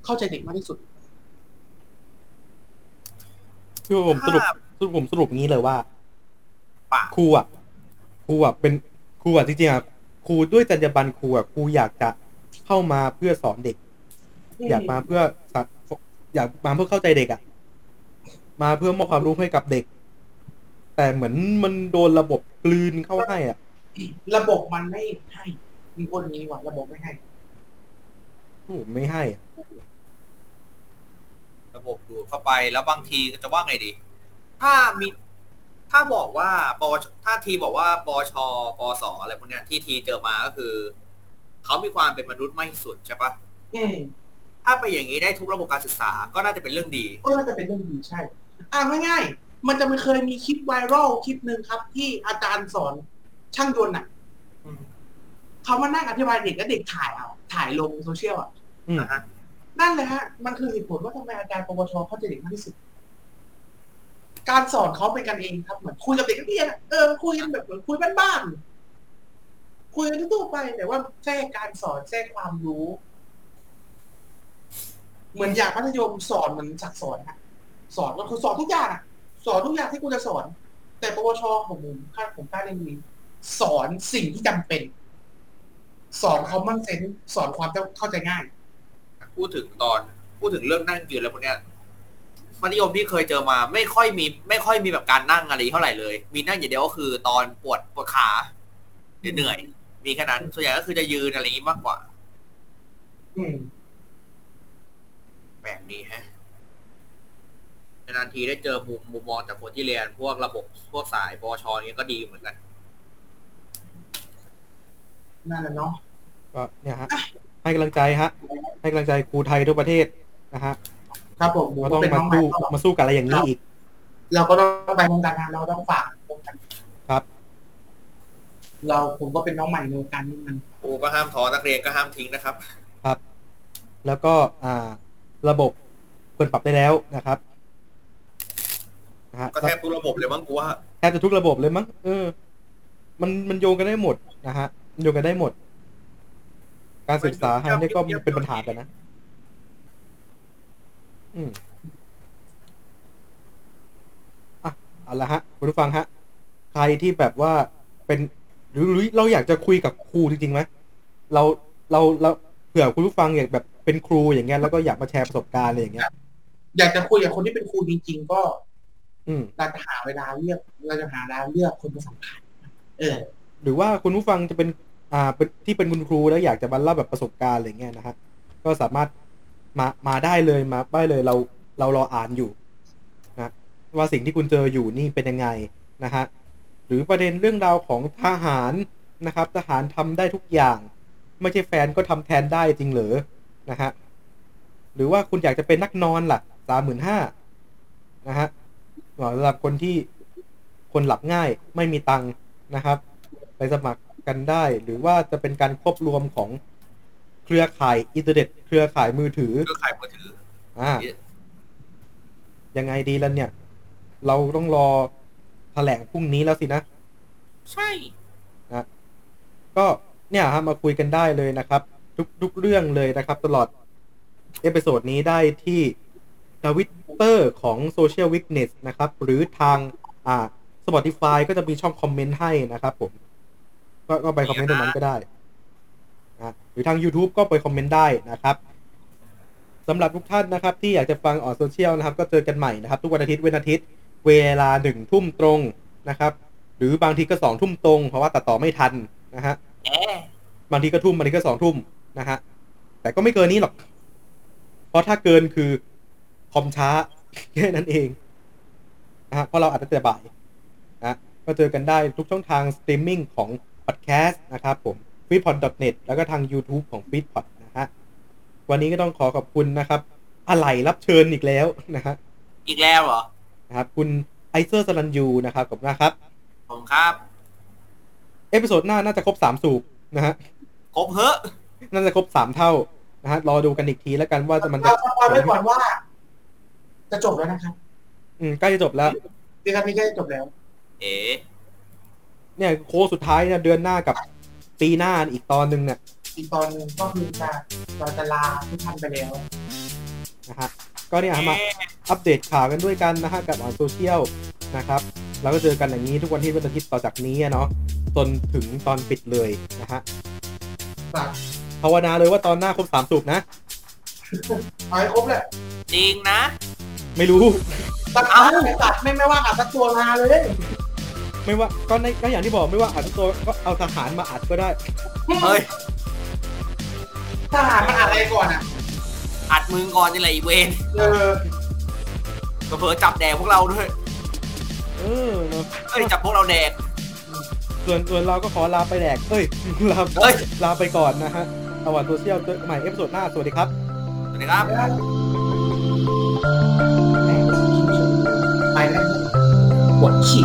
เข้าใจเด็กมากที่สุดคือผมสรุปสรุปผมสรุปงี้เลยว่า ปะ ครูอะครูอะเป็นครูอะจริงๆอะครูด้วยจรรยาบรรณครูอะครูอยากจะเข้ามาเพื่อสอนเด็ก อยากมาเพื่อสะอยากมาเพื่อเข้าใจเด็กอะ มาเพื่อมอบความรู้ให้กับเด็ก แต่เหมือนมันโดนระบบกลืนเข้าให้อะ ระบบมันไม่ให้มีคนนี้ว่ะระบบไม่ให้โอ้ไม่ให้อะระบบดูดเข้าไปแล้วบางทีจะว่าไงดี ถ้ามี ถ้าบอกว่าปวชถ้าทีบอกว่าปวชปวสอะไรพวกเนี้ยที่ทีเจอมาก็คือเขามีความเป็นมนุษย์มากที่สุดใช่ปะอืมถ้าไปอย่างนี้ได้ทุกระบบการศึกษาก็น่าจะเป็นเรื่องดี ก็น่าจะเป็นเรื่องดีใช่ อ่าง่ายๆมันจะไม่เคยมีคลิปไวรัลคลิปหนึ่งครับ ที่อาจารย์สอนช่างยนต์อะอืมเขามานั่งอธิบายเด็กแล้วเด็กถ่ายเอาถ่ายลงโซเชียลอะอืมนะฮะนั่นเลยฮะ มันคือเหตุผลว่าทำไมอาจารย์ปวชเขาจะเด็กมากที่สุด การสอนเขาเป็นกันเองครับเหมือนคุยกับเด็กนักเรียนเออคุยกันแบบเหมือนคุยบ้านๆคุยกันทั่วไปแต่ว่าแทรกการสอนแทรกความรู้ เหมือนอย่างมัธยมสอนเหมือนจักสอนฮะสอนก็คือสอนทุกอย่างสอนทุกอย่างที่กูจะสอน แต่ปวชของผมค่าผมกล้าเรียนรู้สอนสิ่งที่จำเป็น สอน common sense สอนความเข้าใจง่าย พูดถึงตอน พูดถึงเรื่องนั่งยืนแล้วพวกเนี้ย มัธยมที่เคยเจอมาไม่ค่อยมี ไม่ค่อยมีแบบการนั่งอะไรเท่าไหร่เลย มีนั่งอย่างเดียวก็คือตอนปวดปวดขาหรือเหนื่อย มีแค่นั้น ส่วนใหญ่ก็คือจะยืนอะไรอย่างนี้มากกว่า อืมแปลกดีฮะนานๆทีได้เจอมุมมุมมองจากคนที่เรียนพวกระบบพวกสายปวชอย่างเงี้ยก็ดีเหมือนกันนั่นแหละเนาะก็เนี่ยฮะให้กำลังใจฮะ ให้กำลังใจครูไทยทั่วประเทศนะฮะ ครับผมผมก็ก็ต้องเป็นมาน้องใหม่สู้ก็มาสู้กับอะไรอย่างนี้อีก เราก็ต้องไปวงการงานเราต้องฝากวงการครับ เราผมก็เป็นน้องใหม่ในวงการนี้มันครูก็ห้ามท้อนักเรียนก็ห้ามทิ้งนะครับ ครับ แล้วก็อ่า ระบบควรปรับได้แล้วนะครับนะฮะก็แทบทุกระบบเลยมั้งกูว่าแทบจะทุกระบบเลยมั้งเออ มันมันโยงกันได้หมดนะฮะมันโยงกันได้หมด การศึกษาไฮเนี่ยก็เป็นปัญหากันนะ อืมอะเอาละฮะคุณผู้ฟังฮะ ใครที่แบบว่าเป็นหรือหรือเราอยากจะคุยกับครูจริงๆไหมเราเราเราเผื่อคุณผู้ฟังอยากแบบเป็นครูอย่างเงี้ยแล้วก็อยากมาแชร์ประสบการณ์อะไรอย่างเงี้ย อยากจะคุยกับคนที่เป็นครูจริง ๆ ก็ อืมเราจะหาเวลาเลือกเราจะหาเวลาเลือกคนมาสัมภาษณ์เออ หรือว่าคุณผู้ฟังจะเป็น อ่าเป็นที่เป็นคุณครูแล้วอยากจะมาเล่าแบบประสบการณ์อะไรเงี้ยนะฮะก็สามารถ มามาได้เลยมาได้เลยเราเรารออ่านอยู่นะว่าสิ่งที่คุณเจออยู่นี่เป็นยังไงนะฮะหรือประเด็นเรื่องราวของทหารนะครับ ทหารทำได้ทุกอย่าง ไม่ใช่แฟนก็ทำแทนได้จริงเหรอนะฮะหรือว่าคุณอยากจะเป็นนักนอนล่ะสามหมื่นห้านะฮะสำหรับคนที่คนหลับง่ายไม่มีตังค์นะครับ ไปสมัครกันได้ หรือว่าจะเป็นการควบรวมของ รือข่ายอินเทอร์เน็ต เครือข่ายมือถือ เครือข่ายมือถือ อ่า ยังไงดีล่ะเนี่ย เราต้องรอแถลงพรุ่งนี้แล้วสินะ ใช่ก็เนี่ยฮะมาคุยกันได้เลยนะครับ ทุกทุกเรื่องเลยนะครับ ตลอด episode นี้ได้ที่ทวิตเตอร์ของ Social Weakness นะครับ หรือทางอ่า Spotify ก็จะมีช่อง comment ให้นะครับผม ก็ก็ไปคอมเมนต์ตรงนั้นก็ได้ นะหรือทาง YouTube ก็ไปคอมเมนต์ได้นะครับสำหรับทุกท่านนะครับ ที่อยากจะฟังออนโซเชียลนะครับ ก็เจอกันใหม่นะครับ ทุกวันอาทิตย์เว้นอาทิตย์ เวลาหนึ่งทุ่มตรงนะครับ หรือบางทีก็สองทุ่มตรง เพราะว่าตัดต่อไม่ทันนะฮะบางทีก็ทุ่มบางทีก็สองทุ่มนะฮะแต่ก็ไม่เกินนี้หรอก เพราะถ้าเกินคือคอมช้าแค่นั้นเองนะฮะเพราะเราอาจจะแต่บ่ายนะก็เจอกันได้ทุกช่องทางสตรีมมิ่งของพอดแคสต์นะครับผม f e e d p o d n e t แล้วก็ทาง YouTube ของ f e e d p o d นะฮะ วันนี้ก็ต้องขอขอบคุณนะครับ อะไรรับเชิญอีกแล้วนะฮะ อีกแล้วเหรอ นะครับ คุณไอเซอร์สลันยูนะครับขอบคุณมากครับ ผมครับ episode หน้าน่าจะครบสามสูบนะฮะ ครบเฮ้อะน่าจะครบสามเท่านะฮะ รอดูกันอีกทีแล้วกันว่าจะมันจะ เรา spoil ไว้ก่อนว่า จะจบแล้วนะครับอืมใกล้จะจบแล้วซีซั่นนี้ใกล้จะจบแล้ว เอ๋เนี่ยโค้งสุดท้ายเนี่ยเดือนหน้ากับ ปีหน้าอีกตอนหนึ่งเนี่ยอีกตอนหนึงก็คือจะเราจะลาทุกท่านไปแล้วนะฮะก็เนี่ยฮะมาอัปเดตข่าวกันด้วยกันนะฮะกับออนโซเชียลนะครับแล้วก็เจอกันอย่างนี้ทุกวันที่วันอาทิตย์ต่อจากนี้อะเนาะจนถึงตอนปิดเลยนะฮะครับภาวนาเลยว่าตอนหน้าครบสามสูบนะเอาให้ครบเลยจริงนะ ไม่รู้ตัดเอาตัดไม่ไม่ว่าอัดสักตัวมาเลย ไม่ว่าก็ในก็อย่างที่บอกไม่ว่าอัดตัวก็เอาทหารมาอัดก็ได้ เฮ้ยทหารมันอัดอะไรก่อนอะ อัดมึงก่อนนี่แหละอีเวนเออเผลอๆจับแดกพวกเราด้วยเออเนอะเอ้ยจับพวกเราแดก ส่วนส่วนเราก็ขอลาไปแดกเอ้ยลาเฮ้ย ลาไปก่อนนะฮะสวัสดีโซเชียลเจอกันใหม่ episode หน้าสวัสดีครับ สวัสดีครับ ไปแล้วปวดฉี่